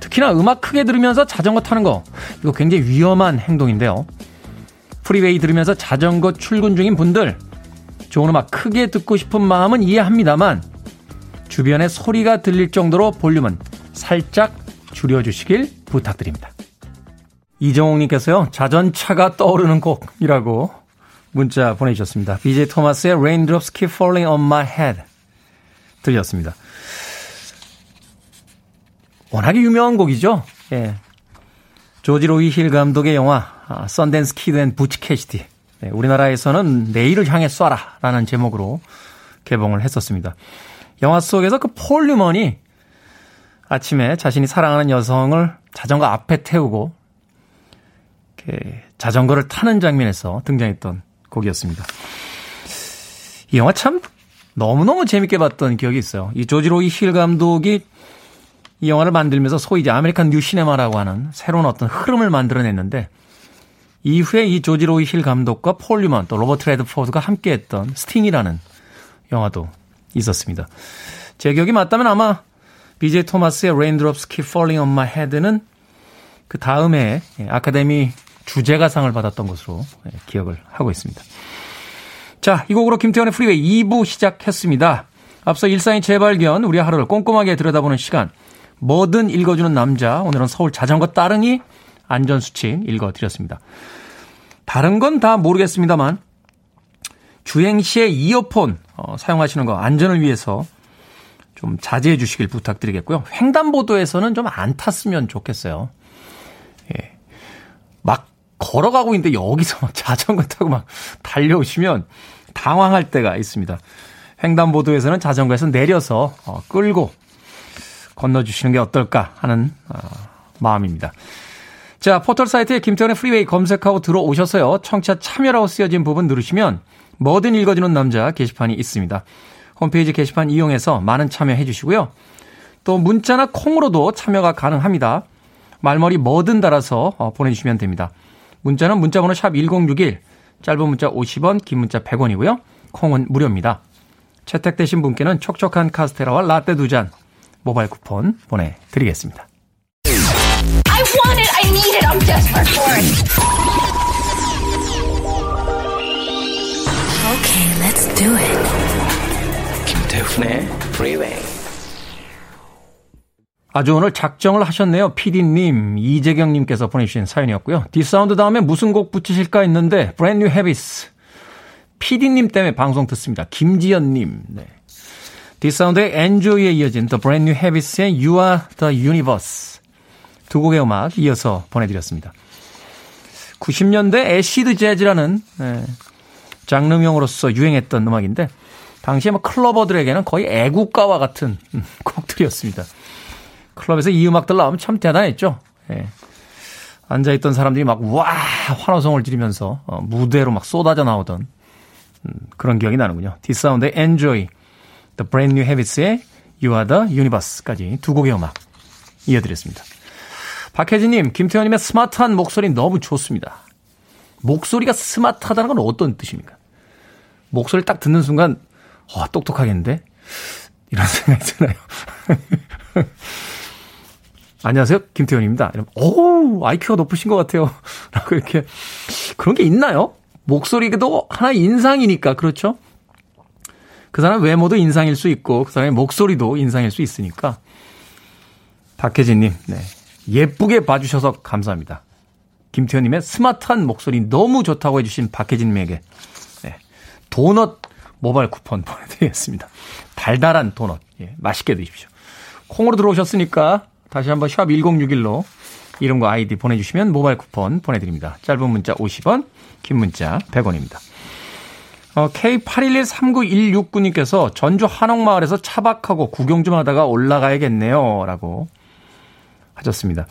특히나 음악 크게 들으면서 자전거 타는 거, 이거 굉장히 위험한 행동인데요. Freeway 들으면서 자전거 출근 중인 분들, 좋은 음악 크게 듣고 싶은 마음은 이해합니다만, 주변에 소리가 들릴 정도로 볼륨은 살짝 줄여주시길 부탁드립니다. 이정옥님께서요, 자전차가 떠오르는 곡이라고 문자 보내주셨습니다. BJ 토마스의 Raindrops Keep Falling on My Head 들렸습니다. 워낙에 유명한 곡이죠. 예. 조지 로이 힐 감독의 영화 아, Sundance Kid and Butch Cassidy. 네, 우리나라에서는 내일을 향해 쏴라 라는 제목으로 개봉을 했었습니다. 영화 속에서 그 폴 뉴먼이 아침에 자신이 사랑하는 여성을 자전거 앞에 태우고 자전거를 타는 장면에서 등장했던 곡이었습니다. 이 영화 참 너무너무 재밌게 봤던 기억이 있어요. 이 조지 로이 힐 감독이 이 영화를 만들면서 소위 이제 American New Cinema라고 하는 새로운 어떤 흐름을 만들어냈는데 이후에 이 조지 로이 힐 감독과 폴 뉴먼 또 로버트 레드포드가 함께했던 Sting이라는 영화도 있었습니다. 제 기억이 맞다면 아마 BJ 토마스의 Raindrops Keep Falling on My Head는 그 다음에 아카데미 주제가상을 받았던 것으로 기억을 하고 있습니다. 자, 이 곡으로 김태훈의 Freeway 2부 시작했습니다. 앞서 일상의 재발견, 우리 하루를 꼼꼼하게 들여다보는 시간. 뭐든 읽어주는 남자. 오늘은 서울 자전거 따릉이 안전수칙 읽어드렸습니다. 다른 건 다 모르겠습니다만 주행 시에 이어폰 어, 사용하시는 거 안전을 위해서 좀 자제해 주시길 부탁드리겠고요. 횡단보도에서는 좀 안 탔으면 좋겠어요. 예. 막 걸어가고 있는데 여기서 막 자전거 타고 막 달려오시면 당황할 때가 있습니다. 횡단보도에서는 자전거에서 내려서 어, 끌고 건너주시는 게 어떨까 하는 어, 마음입니다. 자, 포털 사이트에 김태훈의 Freeway 검색하고 들어오셔서요. 청취자 참여라고 쓰여진 부분 누르시면 뭐든 읽어주는 남자 게시판이 있습니다. 홈페이지 게시판 이용해서 많은 참여해 주시고요. 또 문자나 콩으로도 참여가 가능합니다. 말머리 뭐든 달아서 어, 보내주시면 됩니다. 문자는 문자번호 샵 1061, 짧은 문자 50원, 긴 문자 100원이고요. 콩은 무료입니다. 채택되신 분께는 촉촉한 카스테라와 라떼 두 잔 모바일 쿠폰 보내드리겠습니다. I want it, I need it, I'm desperate for it. Okay, let's do it. 김태훈의 Freeway. 아주 오늘 작정을 하셨네요. PD님, 이재경님께서 보내주신 사연이었고요. D'Sound 다음에 무슨 곡 붙이실까 했는데, Brand New Heavies. PD님 때문에 방송 듣습니다. 김지연님. 네. D'Sound의 Enjoy에 이어진 The Brand New Heavies의 You Are The Universe 두 곡의 음악 이어서 보내드렸습니다. 90년대 acid jazz라는 네, 장르명으로서 유행했던 음악인데 당시에 뭐 clubber들에게는 거의 애국가와 같은 곡들이었습니다. 클럽에서 이 음악들 나오면 참 대단했죠. 예. 앉아있던 사람들이 막, 와! 환호성을 지르면서, 어, 무대로 막 쏟아져 나오던, 음, 그런 기억이 나는군요. 디사운드의 Enjoy, The Brand New Habits의 You Are The Universe까지 두 곡의 음악 이어드렸습니다. 박혜진님, 김태현님의 스마트한 목소리 너무 좋습니다. 목소리가 스마트하다는 건 어떤 뜻입니까? 목소리 딱 듣는 순간, 와, 똑똑하겠는데? 이런 생각이 드나요? 안녕하세요. 김태현입니다. 이러면, 오, IQ가 높으신 것 같아요. 라고 이렇게, 그런 게 있나요? 목소리도 하나의 인상이니까, 그렇죠? 그 사람 외모도 인상일 수 있고, 그 사람의 목소리도 인상일 수 있으니까. 박혜진님, 네. 예쁘게 봐주셔서 감사합니다. 김태현님의 스마트한 목소리 너무 좋다고 해주신 박혜진님에게, 네. 도넛 모바일 쿠폰 보내드리겠습니다. 달달한 도넛. 예, 맛있게 드십시오. 콩으로 들어오셨으니까 다시 한번 샵 1061로 이름과 아이디 보내주시면 모바일 쿠폰 보내드립니다. 짧은 문자 50원, 긴 문자 100원입니다. 어, K81139169님께서 전주 한옥마을에서 차박하고 구경 좀 하다가 올라가야겠네요. 라고 하셨습니다.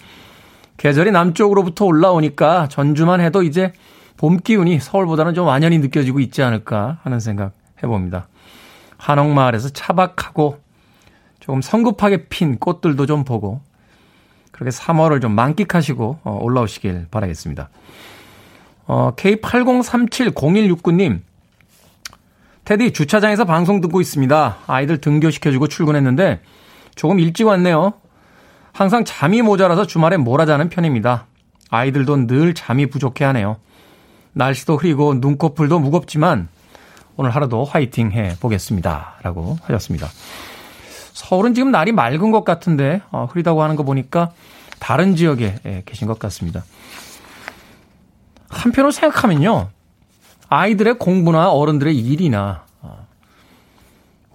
계절이 남쪽으로부터 올라오니까 전주만 해도 이제 봄 기운이 서울보다는 좀 완연히 느껴지고 있지 않을까 하는 생각 해봅니다. 한옥마을에서 차박하고 조금 성급하게 핀 꽃들도 좀 보고 그렇게 3월을 좀 만끽하시고 어, 올라오시길 바라겠습니다. 어, K80370169님, 테디 주차장에서 방송 듣고 있습니다. 아이들 등교시켜주고 출근했는데 조금 일찍 왔네요. 항상 잠이 모자라서 주말에 몰아자는 편입니다. 아이들도 늘 잠이 부족해 하네요. 날씨도 흐리고 눈꺼풀도 무겁지만 오늘 하루도 화이팅 해 보겠습니다. 라고 하셨습니다. 서울은 지금 날이 맑은 것 같은데 어, 흐리다고 하는 거 보니까 다른 지역에 예, 계신 것 같습니다. 한편으로 생각하면요. 아이들의 공부나 어른들의 일이나 어,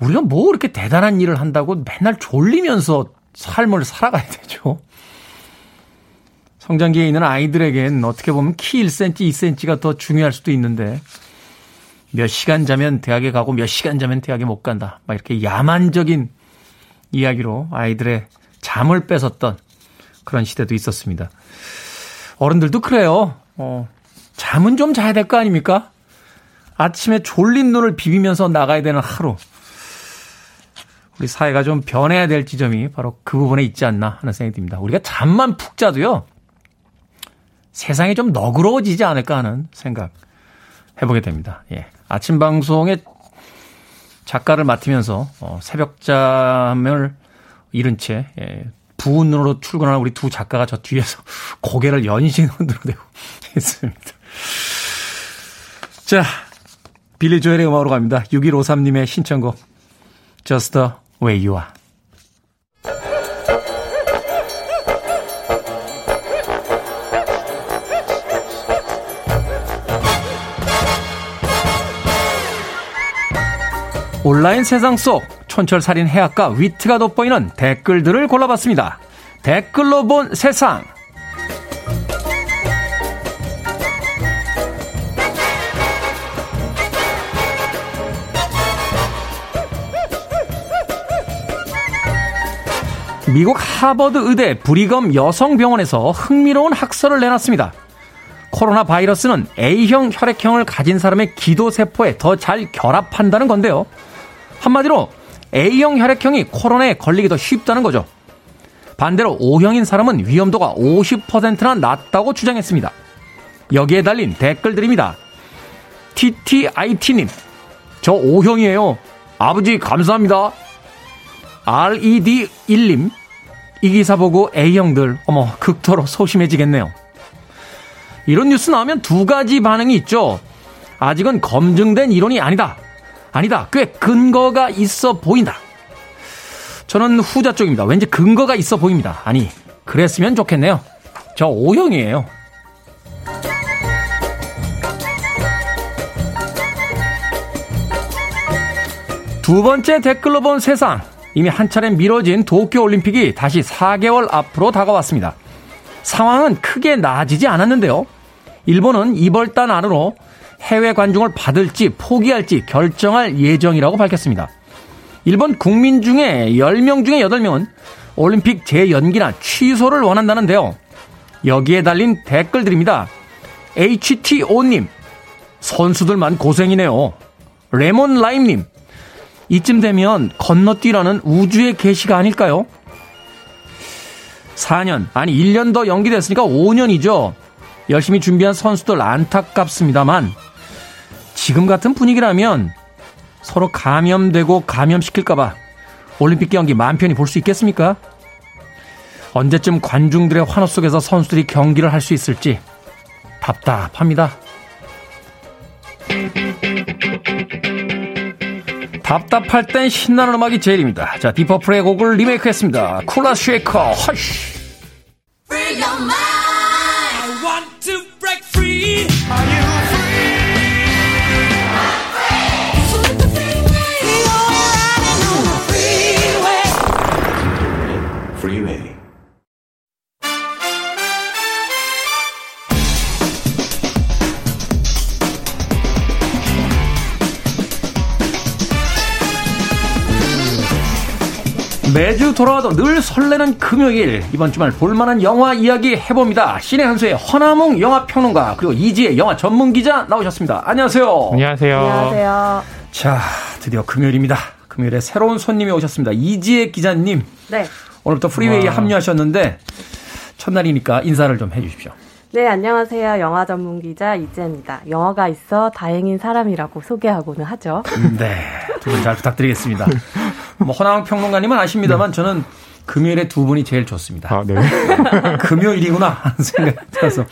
우리가 뭐 이렇게 대단한 일을 한다고 맨날 졸리면서 삶을 살아가야 되죠. 성장기에 있는 아이들에겐 어떻게 보면 키 1cm, 2cm가 더 중요할 수도 있는데 몇 시간 자면 대학에 가고 몇 시간 자면 대학에 못 간다. 막 이렇게 야만적인 이야기로 아이들의 잠을 뺏었던 그런 시대도 있었습니다. 어른들도 그래요. 어, 잠은 좀 자야 될 거 아닙니까? 아침에 졸린 눈을 비비면서 나가야 되는 하루. 우리 사회가 좀 변해야 될 지점이 바로 그 부분에 있지 않나 하는 생각이 듭니다. 우리가 잠만 푹 자도요. 세상이 좀 너그러워지지 않을까 하는 생각 해보게 됩니다. 예. 아침 방송에 작가를 맡으면서 어, 새벽잠을 잃은 채 예, 부은 눈으로 출근하는 우리 두 작가가 저 뒤에서 고개를 연신 흔들어대고 있습니다. 자, 빌리 조엘의 음악으로 갑니다. 6153님의 신청곡 Just the way you are. 온라인 세상 속 촌철살인 해학과 위트가 돋보이는 댓글들을 골라봤습니다. 댓글로 본 세상. 미국 하버드 의대 브리검 여성병원에서 흥미로운 학설을 내놨습니다. 코로나 바이러스는 A형 혈액형을 가진 사람의 기도세포에 더 잘 결합한다는 건데요. 한마디로 A형 혈액형이 코로나에 걸리기 더 쉽다는 거죠. 반대로 O형인 사람은 위험도가 50%나 낮다고 주장했습니다. 여기에 달린 댓글들입니다. TTIT님, 저 O형이에요. 아버지 감사합니다. RED1님, 이 기사 보고 A형들, 어머, 극도로 소심해지겠네요. 이런 뉴스 나오면 두 가지 반응이 있죠. 아직은 검증된 이론이 아니다. 아니다. 꽤 근거가 있어 보인다. 저는 후자 쪽입니다. 왠지 근거가 있어 보입니다. 아니, 그랬으면 좋겠네요. 저 O형이에요. 두 번째 댓글로 본 세상. 이미 한 차례 미뤄진 도쿄올림픽이 다시 4개월 앞으로 다가왔습니다. 상황은 크게 나아지지 않았는데요. 일본은 이벌단 안으로 해외 관중을 받을지 포기할지 결정할 예정이라고 밝혔습니다. 일본 국민 중에 10명 중에 8명은 올림픽 재연기나 취소를 원한다는데요. 여기에 달린 댓글들입니다. HTO님, 선수들만 고생이네요. 레몬라임님, 이쯤 되면 건너뛰라는 우주의 계시가 아닐까요? 4년, 아니 1년 더 연기됐으니까 5년이죠. 열심히 준비한 선수들 안타깝습니다만, 지금 같은 분위기라면 서로 감염되고 감염시킬까봐 올림픽 경기 맘 편히 볼 수 있겠습니까? 언제쯤 관중들의 환호 속에서 선수들이 경기를 할 수 있을지 답답합니다. 답답할 땐 신나는 음악이 제일입니다. 자, Deep Purple의 곡을 리메이크했습니다. Kula Shaker, Hush. 매주 돌아와도 늘 설레는 금요일 이번 주말 볼만한 영화 이야기 해봅니다. 신의 한수의 허나몽 영화 평론가 그리고 이지의 영화 전문 기자 나오셨습니다. 안녕하세요. 안녕하세요. 안녕하세요. 자 드디어 금요일입니다. 금요일에 새로운 손님이 오셨습니다. 이지의 기자님. 네. 오늘부터 프리웨이에 와. 합류하셨는데 첫날이니까 인사를 좀 해주십시오. 네, 안녕하세요. 영화 전문 기자 이지입니다. 영화가 있어 다행인 사람이라고 소개하고는 하죠. 네, 두 분 잘 부탁드리겠습니다. 뭐 허나왕 평론가님은 아십니다만 네. 저는 금요일에 두 분이 제일 좋습니다. 아, 네. 금요일이구나 하는 생각이 들어서.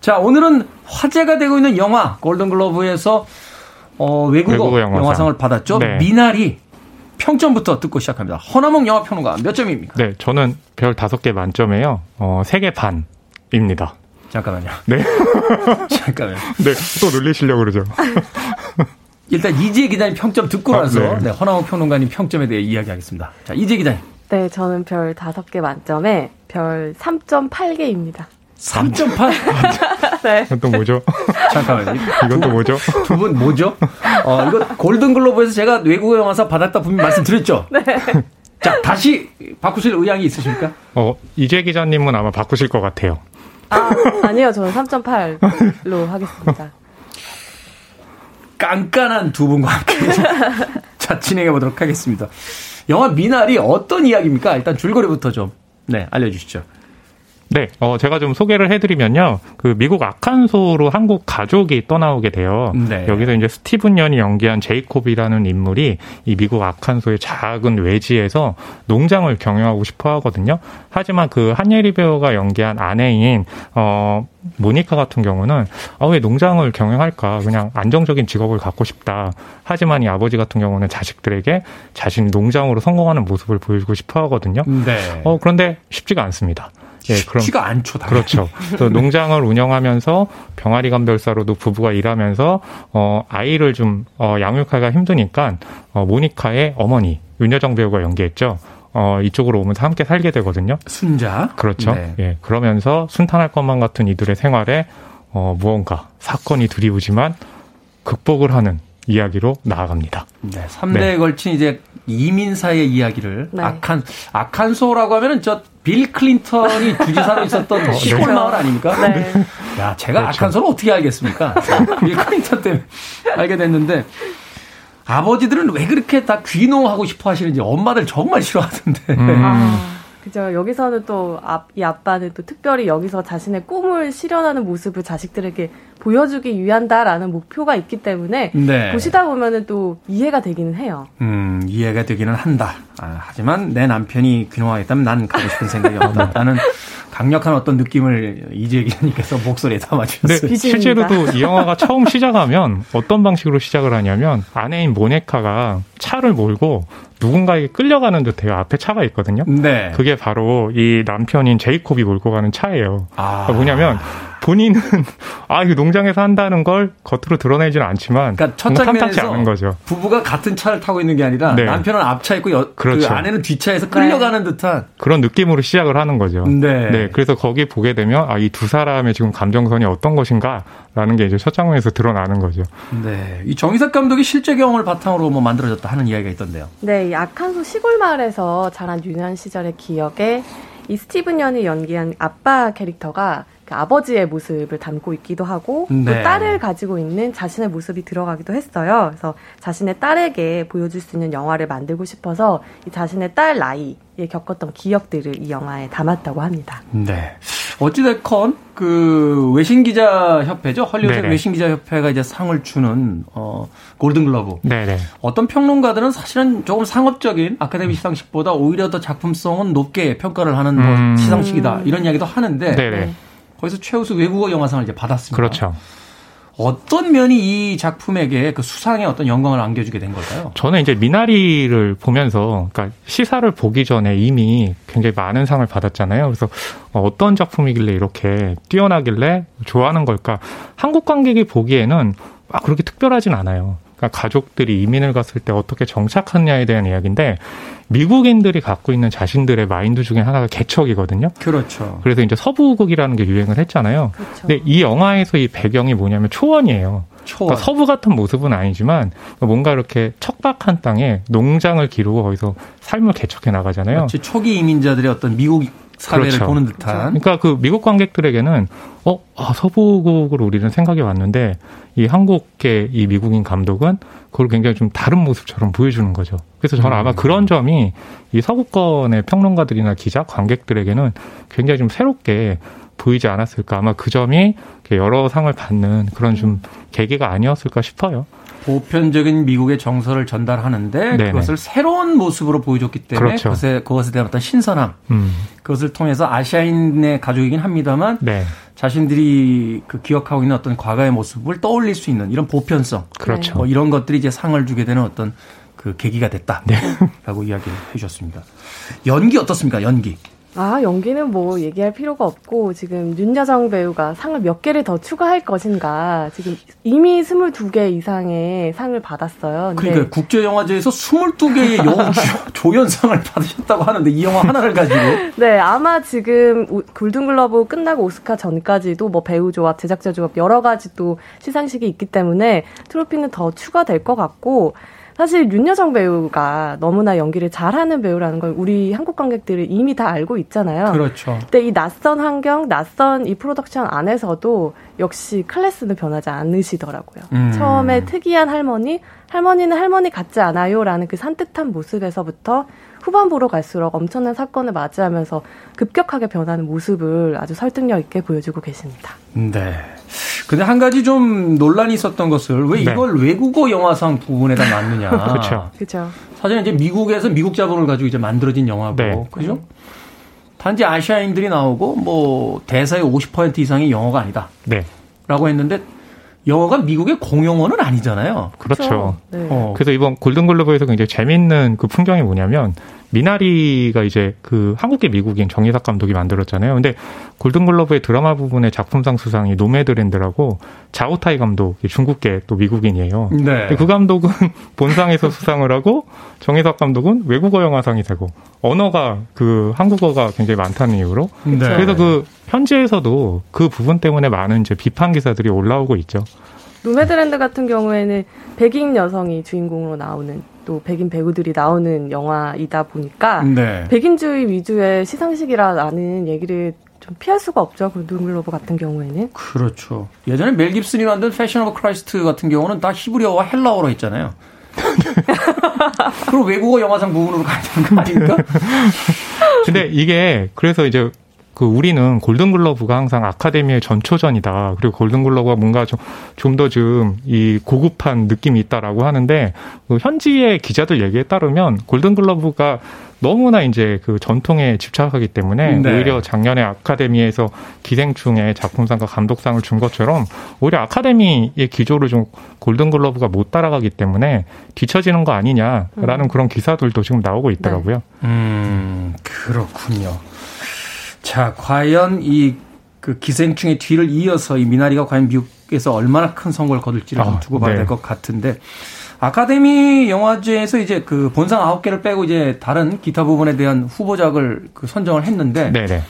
자, 오늘은 화제가 되고 있는 영화 골든글로브에서 어, 외국어, 외국어 영화상. 영화상을 받았죠. 네. 미나리 평점부터 듣고 시작합니다. 허나몽 영화 평론가 몇 점입니까? 네, 저는 별 다섯 개 만점에요. 어, 세개 반입니다. 잠깐만요. 네. 잠깐만요. 네, 또 놀리시려고 그러죠. 일단 이재 기자님 평점 듣고 아, 나서 네. 네, 허나호 평론가님 평점에 대해 이야기하겠습니다. 자, 이재 기자님. 네, 저는 별 5개 만점에 별 3.8개입니다. 3.8? 네. 이건 또 뭐죠? 잠깐만요. 이건 또 뭐죠? 두 분 뭐죠? 어, 이거 골든글로브에서 제가 외국어 영화상 받았다 분명히 말씀드렸죠? 네. 자, 다시 바꾸실 의향이 있으십니까? 어, 이재 기자님은 아마 바꾸실 것 같아요. 아, 아니요. 저는 3.8로 하겠습니다. 깐깐한 두 분과 함께 자 진행해 보도록 하겠습니다. 영화 미나리 어떤 이야기입니까? 일단 줄거리부터 좀 네, 알려 주시죠. 네, 어, 제가 좀 소개를 해드리면요. 그 미국 아칸소로 한국 가족이 떠나오게 돼요. 네. 여기서 이제 스티븐 연이 연기한 제이콥이라는 인물이 이 미국 아칸소의 작은 외지에서 농장을 경영하고 싶어 하거든요. 하지만 그 한예리 배우가 연기한 아내인, 어, 모니카 같은 경우는 아, 왜 농장을 경영할까? 그냥 안정적인 직업을 갖고 싶다. 하지만 이 아버지 같은 경우는 자식들에게 자신이 농장으로 성공하는 모습을 보여주고 싶어 하거든요. 네. 어, 그런데 쉽지가 않습니다. 예, 쉽지가 않죠. 당연히. 그렇죠. 그래서 농장을 운영하면서 병아리 감별사로도 부부가 일하면서 어 아이를 좀 어, 양육하기가 힘드니까 어 모니카의 어머니 윤여정 배우가 연기했죠. 어, 이쪽으로 오면서 함께 살게 되거든요. 순자. 그렇죠. 네. 예. 그러면서 순탄할 것만 같은 이들의 생활에 어, 무언가 사건이 두리우지만 극복을 하는 이야기로 나아갑니다. 네. 3대에 네. 걸친 이제 이민사의 이야기를 네. 아칸 아칸소라고 하면은 저 빌 클린턴이 주지사로 있었던 어, 시골 네. 마을 아닙니까? 네. 야, 제가 그렇죠. 아칸소를 어떻게 알겠습니까? 빌 클린턴 때문에 알게 됐는데 아버지들은 왜 그렇게 다 귀농하고 싶어 하시는지 엄마들 정말 싫어하던데. 음. 아. 그죠. 여기서는 또, 아, 이 아빠는 또 특별히 여기서 자신의 꿈을 실현하는 모습을 자식들에게 보여주기 위한다라는 목표가 있기 때문에 네. 보시다 보면은 또 이해가 되기는 해요. 음, 이해가 되기는 한다. 아, 하지만 내 남편이 귀농하겠다면 난 가고 싶은 생각이 없다는 강력한 어떤 느낌을 이재 기자님께서 목소리에 담아주셨어요. 네, 실제로도 이 영화가 처음 시작하면 어떤 방식으로 시작을 하냐면 아내인 모네카가 차를 몰고 누군가에게 끌려가는 듯해요. 앞에 차가 있거든요. 네. 그게 바로 이 남편인 제이콥이 몰고 가는 차예요. 아. 그러니까 뭐냐면 본인은 아 이거 농장에서 한다는 걸 겉으로 드러내지는 않지만 그러니까 첫 장면에서. 부부가 같은 차를 타고 있는 게 아니라 네. 남편은 앞차 있고 여, 그 그렇죠. 그 아내는 뒷차에서 끌려가는 네. 듯한 그런 느낌으로 시작을 하는 거죠. 네. 네. 그래서 거기 보게 되면 아 이 두 사람의 지금 감정선이 어떤 것인가라는 게 이제 첫 장면에서 드러나는 거죠. 네. 이 정희석 감독이 실제 경험을 바탕으로 뭐 만들어졌다 하는 이야기가 있던데요. 네, 이 아칸소 시골 마을에서 자란 유년 시절의 기억에 이 스티븐 연이 연기한 아빠 캐릭터가 그 아버지의 모습을 담고 있기도 하고 네. 또 딸을 가지고 있는 자신의 모습이 들어가기도 했어요. 그래서 자신의 딸에게 보여줄 수 있는 영화를 만들고 싶어서 이 자신의 딸 나이에 겪었던 기억들을 이 영화에 담았다고 합니다. 네. 어찌됐건 그 외신 기자 협회죠 헐리우드 외신 기자 협회가 이제 상을 주는 어 골든 글러브. 네네. 어떤 평론가들은 사실은 조금 상업적인 아카데미 시상식보다 오히려 더 작품성은 높게 평가를 하는 뭐 음. 시상식이다 이런 이야기도 하는데. 네네. 거기서 최우수 외국어 영화상을 이제 받았습니다. 그렇죠. 어떤 면이 이 작품에게 그 수상에 어떤 영광을 안겨주게 된 걸까요? 저는 이제 미나리를 보면서, 그러니까 시사를 보기 전에 이미 굉장히 많은 상을 받았잖아요. 그래서 어떤 작품이길래 이렇게 뛰어나길래 좋아하는 걸까? 한국 관객이 보기에는 막 그렇게 특별하진 않아요. 그러니까 가족들이 이민을 갔을 때 어떻게 정착하느냐에 대한 이야기인데 미국인들이 갖고 있는 자신들의 마인드 중에 하나가 개척이거든요. 그렇죠. 그래서 이제 서부극이라는 게 유행을 했잖아요. 그렇죠. 근데 이 영화에서 이 배경이 뭐냐면 초원이에요. 초원. 그러니까 서부 같은 모습은 아니지만 뭔가 이렇게 척박한 땅에 농장을 기르고 거기서 삶을 개척해 나가잖아요. 마치 초기 이민자들의 어떤 미국 사회를 그렇죠. 보는 듯한. 그러니까 그 미국 관객들에게는 어 아, 서부국으로 우리는 생각이 왔는데 이 한국계 이 미국인 감독은 그걸 굉장히 좀 다른 모습처럼 보여주는 거죠. 그래서 저는 아마 음. 그런 점이 이 서구권의 평론가들이나 기자 관객들에게는 굉장히 좀 새롭게 보이지 않았을까. 아마 그 점이 여러 상을 받는 그런 좀 계기가 아니었을까 싶어요. 보편적인 미국의 정서를 전달하는데 네네. 그것을 새로운 모습으로 보여줬기 때문에 그렇죠. 그것에, 그것에 대한 어떤 신선함 음. 그것을 통해서 아시아인의 가족이긴 합니다만 네. 자신들이 그 기억하고 있는 어떤 과거의 모습을 떠올릴 수 있는 이런 보편성 그렇죠. 뭐 이런 것들이 이제 상을 주게 되는 어떤 그 계기가 됐다라고 네. 이야기를 해주셨습니다. 연기 어떻습니까? 연기. 아, 연기는 뭐 얘기할 필요가 없고 지금 윤여정 배우가 상을 몇 개를 더 추가할 것인가 지금 이미 22개 이상의 상을 받았어요. 그러니까 국제 영화제에서 22개의 영 조연상을 받으셨다고 하는데 이 영화 하나를 가지고 네, 아마 지금 골든 글러브 끝나고 오스카 전까지도 뭐 배우 조합, 제작자 조합 여러 가지 또 시상식이 있기 때문에 트로피는 더 추가될 것 같고 사실 윤여정 배우가 너무나 연기를 잘하는 배우라는 걸 우리 한국 관객들이 이미 다 알고 있잖아요. 그렇죠. 근데 이 낯선 환경, 낯선 이 프로덕션 안에서도 역시 클래스는 변하지 않으시더라고요. 음. 처음에 특이한 할머니, 할머니는 할머니 같지 않아요라는 그 산뜻한 모습에서부터 후반부로 갈수록 엄청난 사건을 맞이하면서 급격하게 변하는 모습을 아주 설득력 있게 보여주고 계십니다. 네. 근데 한 가지 좀 논란이 있었던 것을 왜 네. 이걸 네. 외국어 영화상 부분에다 놨느냐. 그렇죠. 그렇죠. 사실 이제 미국에서 미국 자본을 가지고 이제 만들어진 영화고, 네. 그죠? 단지 아시아인들이 나오고 뭐 대사의 50% 이상이 영어가 아니다. 네. 라고 했는데 영어가 미국의 공용어는 아니잖아요. 그렇죠. 네. 어. 그래서 이번 골든글로브에서 굉장히 재미있는 그 풍경이 뭐냐면 미나리가 이제 그 한국계 미국인 정이삭 감독이 만들었잖아요. 근데 골든글러브의 드라마 부문의 작품상 수상이 Nomadland라고 자오팅 감독, 중국계 또 미국인이에요. 네. 그 감독은 본상에서 수상을 하고 정이삭 감독은 외국어 영화상이 되고 언어가 그 한국어가 굉장히 많다는 이유로 네. 그래서 그 현지에서도 그 부분 때문에 많은 이제 비판 기사들이 올라오고 있죠. Nomadland 같은 경우에는 백인 여성이 주인공으로 나오는 또 백인 배우들이 나오는 영화이다 보니까 네. 백인주의 위주의 시상식이라는 얘기를 좀 피할 수가 없죠. 골든글로브 같은 경우에는. 그렇죠. 예전에 멜 깁슨이 만든 Passion of Christ 같은 경우는 다 히브리어와 헬라어로 했잖아요. 그럼 외국어 영화상 부문으로 가야 되는 거 아닙니까? 근데 이게 그래서 이제 그 우리는 골든글러브가 항상 아카데미의 전초전이다. 그리고 골든글러브가 뭔가 좀 더 좀 이 고급한 느낌이 있다라고 하는데 그 현지의 기자들 얘기에 따르면 골든글러브가 너무나 이제 그 전통에 집착하기 때문에 네. 오히려 작년에 아카데미에서 기생충의 작품상과 감독상을 준 것처럼 오히려 아카데미의 기조를 좀 골든글러브가 못 따라가기 때문에 뒤처지는 거 아니냐라는 음. 그런 기사들도 지금 나오고 있더라고요. 네. 음, 그렇군요. 자, 과연 이 그 기생충의 뒤를 이어서 이 미나리가 과연 미국에서 얼마나 큰 성공을 거둘지를 아, 두고 봐야 네. 될것 같은데 아카데미 영화제에서 이제 그 본상 아홉 개를 빼고 이제 다른 기타 부분에 대한 후보작을 그 선정을 했는데 네네. 네.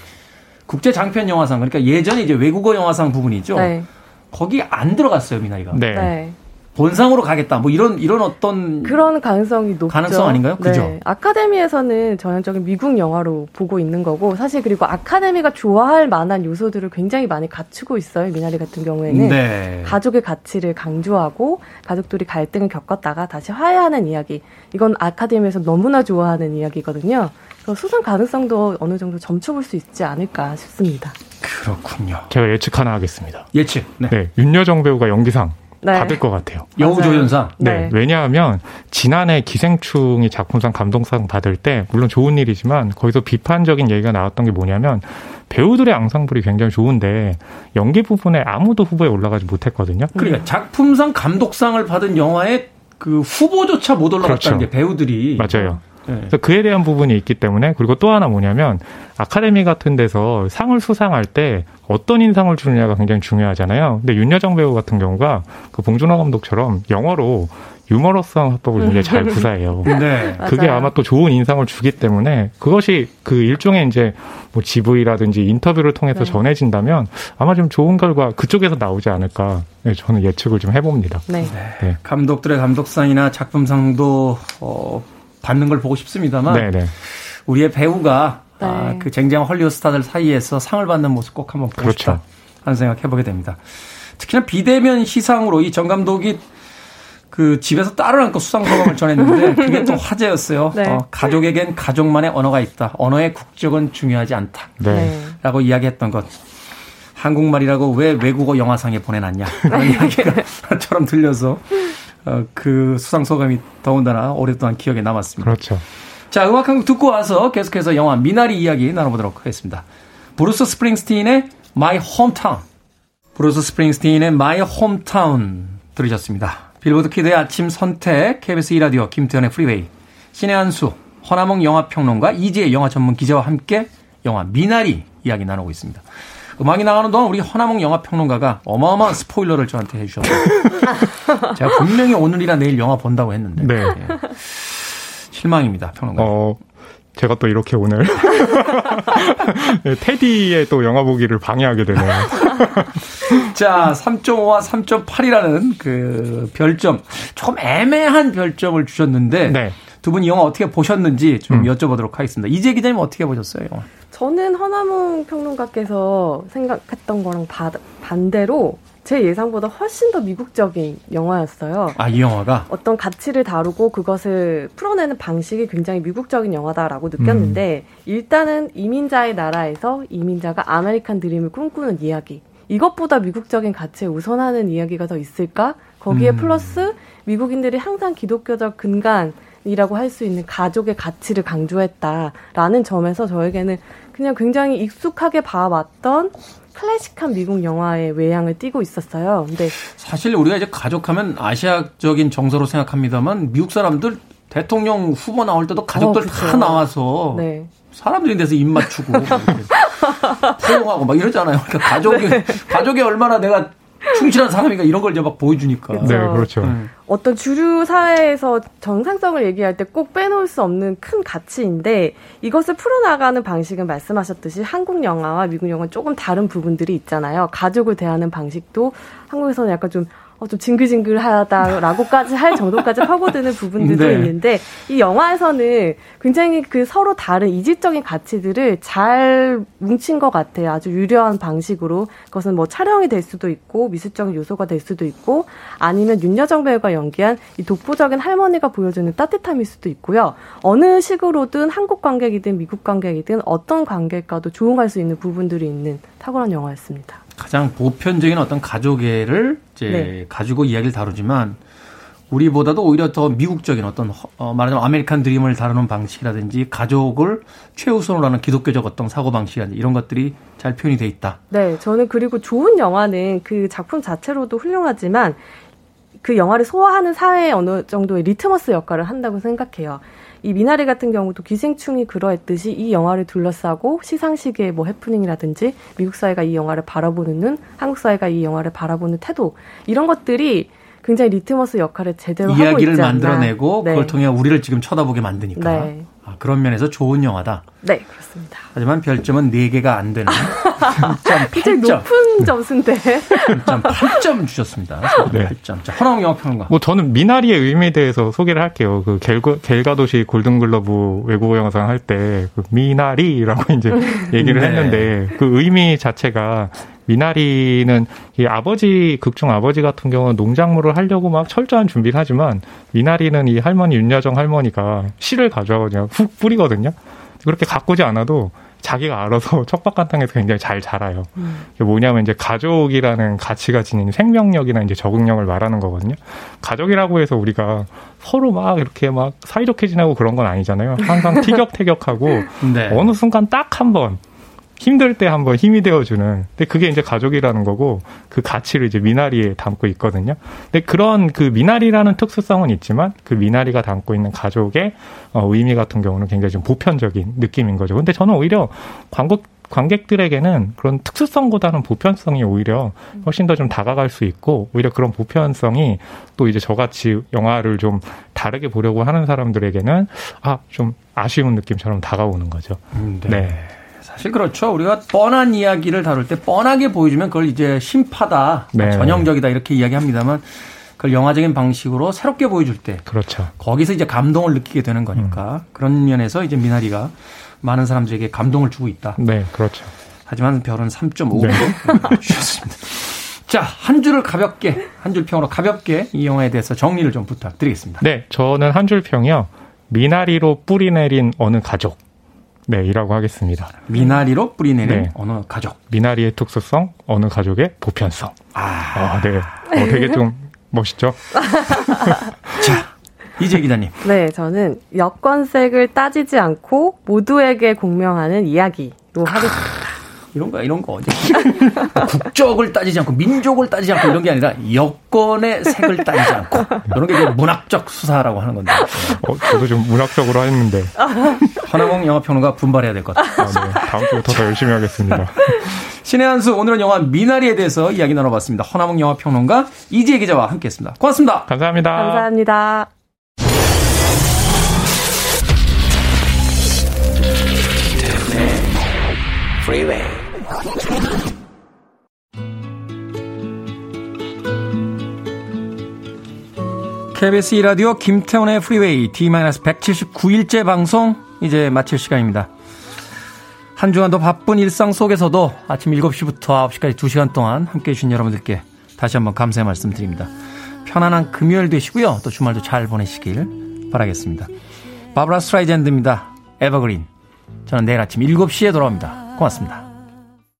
국제 장편 영화상 그러니까 예전에 이제 외국어 영화상 부분이죠. 네. 거기 안 들어갔어요 미나리가. 네. 네. 본상으로 가겠다. 뭐 이런 이런 어떤 그런 가능성이 높죠. 가능성 아닌가요? 그죠? 네. 아카데미에서는 전형적인 미국 영화로 보고 있는 거고 사실 그리고 아카데미가 좋아할 만한 요소들을 굉장히 많이 갖추고 있어요. 미나리 같은 경우에는 네. 가족의 가치를 강조하고 가족들이 갈등을 겪었다가 다시 화해하는 이야기. 이건 아카데미에서 너무나 좋아하는 이야기거든요. 그래서 수상 가능성도 어느 정도 점쳐볼 수 있지 않을까 싶습니다. 그렇군요. 제가 예측 하나 하겠습니다. 예측. 네. 네 윤여정 배우가 연기상 네. 받을 것 같아요. 여우조연상? 네. 네. 왜냐하면 지난해 기생충이 작품상 감동상 받을 때 물론 좋은 일이지만 거기서 비판적인 얘기가 나왔던 게 뭐냐면 배우들의 앙상블이 굉장히 좋은데 연기 부분에 아무도 후보에 올라가지 못했거든요. 그러니까 작품상 감독상을 받은 영화에 그 후보조차 못 올라갔다는 그렇죠. 게 배우들이 맞아요. 네. 그래서 그에 대한 부분이 있기 때문에 그리고 또 하나 뭐냐면 아카데미 같은 데서 상을 수상할 때 어떤 인상을 주느냐가 굉장히 중요하잖아요. 근데 윤여정 배우 같은 경우가 그 봉준호 감독처럼 영어로 유머러스한 화법을 굉장히 잘 구사해요. 네. 그게 아마 또 좋은 인상을 주기 때문에 그것이 그 일종의 이제 뭐 GV라든지 인터뷰를 통해서 네. 전해진다면 아마 좀 좋은 결과 그쪽에서 나오지 않을까 네, 저는 예측을 좀 해봅니다. 네. 네. 감독들의 감독상이나 작품상도 어, 받는 걸 보고 싶습니다만 네네. 네. 우리의 배우가 네. 아, 그 쟁쟁한 헐리우드 스타들 사이에서 상을 받는 모습 꼭 한번 보고 그렇죠. 싶다 하는 생각 해보게 됩니다. 특히나 비대면 시상으로 이정 감독이 그 집에서 딸을 안고 수상 소감을 전했는데 그게 또 화제였어요. 네. 어, 가족에겐 가족만의 언어가 있다. 언어의 국적은 중요하지 않다. 네. 라고 이야기했던 것. 한국말이라고 왜 외국어 영화상에 보내놨냐. 라는 이야기가 처럼 들려서 어, 그 수상 소감이 더군다나 오랫동안 기억에 남았습니다. 그렇죠. 자, 음악 한 곡 듣고 와서 계속해서 영화 미나리 이야기 나눠보도록 하겠습니다. 브루스 스프링스틴의 My Hometown. 브루스 스프링스틴의 My Hometown 들으셨습니다. 빌보드 키드의 아침 선택, KBS 2라디오, 김태훈의 프리웨이, 신의 한수, 허남웅 영화평론가, 이지혜 영화 전문 기자와 함께 영화 미나리 이야기 나누고 있습니다. 음악이 나가는 동안 우리 허나몽 영화 평론가가 어마어마한 스포일러를 저한테 해주셨어요. 제가 분명히 오늘이나 내일 영화 본다고 했는데. 네. 예. 실망입니다, 평론가. 어, 제가 또 이렇게 오늘 네, 테디의 또 영화 보기를 방해하게 되네요. 자, 3.5와 3.8이라는 그 별점, 조금 애매한 별점을 주셨는데 네. 두 분 이 영화 어떻게 보셨는지 좀 음. 여쭤보도록 하겠습니다. 이지혜 기자님 어떻게 보셨어요? 영화? 저는 허남웅 평론가께서 생각했던 거랑 바, 반대로 제 예상보다 훨씬 더 미국적인 영화였어요. 아, 이 영화가? 어떤 가치를 다루고 그것을 풀어내는 방식이 굉장히 미국적인 영화다라고 느꼈는데, 음. 일단은 이민자의 나라에서 이민자가 아메리칸 드림을 꿈꾸는 이야기. 이것보다 미국적인 가치에 우선하는 이야기가 더 있을까? 거기에 음. 플러스 미국인들이 항상 기독교적 근간 이라고 할 수 있는 가족의 가치를 강조했다라는 점에서 저에게는 그냥 굉장히 익숙하게 봐왔던 클래식한 미국 영화의 외양을 띠고 있었어요. 근데 사실 우리가 이제 가족하면 아시아적인 정서로 생각합니다만 미국 사람들 대통령 후보 나올 때도 가족들 어, 다 나와서 네. 사람들이 돼서 입 맞추고 포용하고 막 이러잖아요. 그러니까 가족이 네. 가족이 얼마나 내가 충실한 사람이가 이런 걸 이제 막 보여주니까. 그렇죠. 네, 그렇죠. 네. 어떤 주류 사회에서 정상성을 얘기할 때 꼭 빼놓을 수 없는 큰 가치인데 이것을 풀어나가는 방식은 말씀하셨듯이 한국 영화와 미국 영화는 조금 다른 부분들이 있잖아요. 가족을 대하는 방식도 한국에서는 약간 좀 어, 좀 징글징글하다라고까지 할 정도까지 파고드는 부분들도 네. 있는데 이 영화에서는 굉장히 그 서로 다른 이질적인 가치들을 잘 뭉친 것 같아요. 아주 유려한 방식으로 그것은 뭐 촬영이 될 수도 있고 미술적인 요소가 될 수도 있고 아니면 윤여정 배우가 연기한 이 독보적인 할머니가 보여주는 따뜻함일 수도 있고요. 어느 식으로든 한국 관객이든 미국 관객이든 어떤 관객과도 조응할 수 있는 부분들이 있는 탁월한 영화였습니다. 가장 보편적인 어떤 가족애를 이제 네. 가지고 이야기를 다루지만 우리보다도 오히려 더 미국적인 어떤 어, 말하자면 아메리칸 드림을 다루는 방식이라든지 가족을 최우선으로 하는 기독교적 어떤 사고 방식이라든지 이런 것들이 잘 표현이 돼 있다. 네, 저는 그리고 좋은 영화는 그 작품 자체로도 훌륭하지만 그 영화를 소화하는 사회에 어느 정도의 리트머스 역할을 한다고 생각해요. 이 미나리 같은 경우도 기생충이 그러했듯이 이 영화를 둘러싸고 시상식의 뭐 해프닝이라든지 미국 사회가 이 영화를 바라보는 눈, 한국 사회가 이 영화를 바라보는 태도 이런 것들이 굉장히 리트머스 역할을 제대로 하고 있지 이야기를 만들어내고 네. 그걸 통해 우리를 지금 쳐다보게 만드니까. 네. 아, 그런 면에서 좋은 영화다. 네, 그렇습니다. 하지만 별점은 4개가 안 되는 3.8점. 높은 점수인데. 3.8점 주셨습니다. 네. 8점. 자, 허나웅 영화평론가. 뭐 저는 미나리의 의미에 대해서 소개를 할게요. 그 겔가, 겔가 도시 골든글러브 외국어 영상 할 때 그 미나리라고 이제 얘기를 네. 했는데 그 의미 자체가 미나리는 이 아버지 극중 아버지 같은 경우는 농작물을 하려고 막 철저한 준비를 하지만 미나리는 이 할머니 윤여정 할머니가 씨를 가져와 그냥 훅 뿌리거든요. 그렇게 가꾸지 않아도 자기가 알아서 척박한땅에서 굉장히 잘 자라요. 음. 뭐냐면 이제 가족이라는 가치가 지닌 생명력이나 이제 적응력을 말하는 거거든요. 가족이라고 해서 우리가 서로 막 이렇게 막 사이좋게 지내고 그런 건 아니잖아요. 항상 티격태격하고 네. 어느 순간 딱 한 번 힘들 때 한번 힘이 되어주는. 근데 그게 이제 가족이라는 거고 그 가치를 이제 미나리에 담고 있거든요. 근데 그런 그 미나리라는 특수성은 있지만 그 미나리가 담고 있는 가족의 어, 의미 같은 경우는 굉장히 좀 보편적인 느낌인 거죠. 근데 저는 오히려 광고 관객들에게는 그런 특수성보다는 보편성이 오히려 훨씬 더 좀 다가갈 수 있고 오히려 그런 보편성이 또 이제 저같이 영화를 좀 다르게 보려고 하는 사람들에게는 아 좀 아쉬운 느낌처럼 다가오는 거죠. 음, 네. 네. 사실 그렇죠. 우리가 뻔한 이야기를 다룰 때 뻔하게 보여주면 그걸 이제 심파다, 네. 전형적이다 이렇게 이야기합니다만 그걸 영화적인 방식으로 새롭게 보여줄 때, 그렇죠. 거기서 이제 감동을 느끼게 되는 거니까 음. 그런 면에서 이제 미나리가 많은 사람들에게 감동을 주고 있다. 네, 그렇죠. 하지만 별은 3.5 네. 주셨습니다. 자, 한 줄을 가볍게, 한 줄 평으로 가볍게 이 영화에 대해서 정리를 좀 부탁드리겠습니다. 네, 저는 한 줄 평이요. 미나리로 뿌리 내린 어느 가족. 네, 이라고 하겠습니다. 미나리로 뿌리내는 네. 어느 가족. 미나리의 특수성, 어느 가족의 보편성. 아, 아 네. 어, 되게 좀 멋있죠? 자, 이재 기자님. 네, 저는 여권색을 따지지 않고 모두에게 공명하는 이야기로 하겠습니다. 이런 거 이런 거 국적을 따지지 않고 민족을 따지지 않고 이런 게 아니라 여권의 색을 따지지 않고 이런 게 문학적 수사라고 하는 건데. 어, 저도 좀 문학적으로 했는데. 하나몽 영화평론가 분발해야 될 것 같아요. 아, 네. 다음 주부터 더 열심히 하겠습니다. 신의 한수 오늘은 영화 미나리에 대해서 이야기 나눠봤습니다. 허나몽 영화평론가 이지혜 기자와 함께했습니다. 고맙습니다. 감사합니다. 감사합니다. KBS 2라디오 김태훈의 프리웨이 D-179일째 방송 이제 마칠 시간입니다. 한 주간도 바쁜 일상 속에서도 아침 7시부터 9시까지 2시간 동안 함께 해 주신 여러분들께 다시 한번 감사의 말씀 드립니다. 편안한 금요일 되시고요. 또 주말도 잘 보내시길 바라겠습니다. 바브라 스트라이샌드입니다. Evergreen. 저는 내일 아침 7시에 돌아옵니다. 고맙습니다.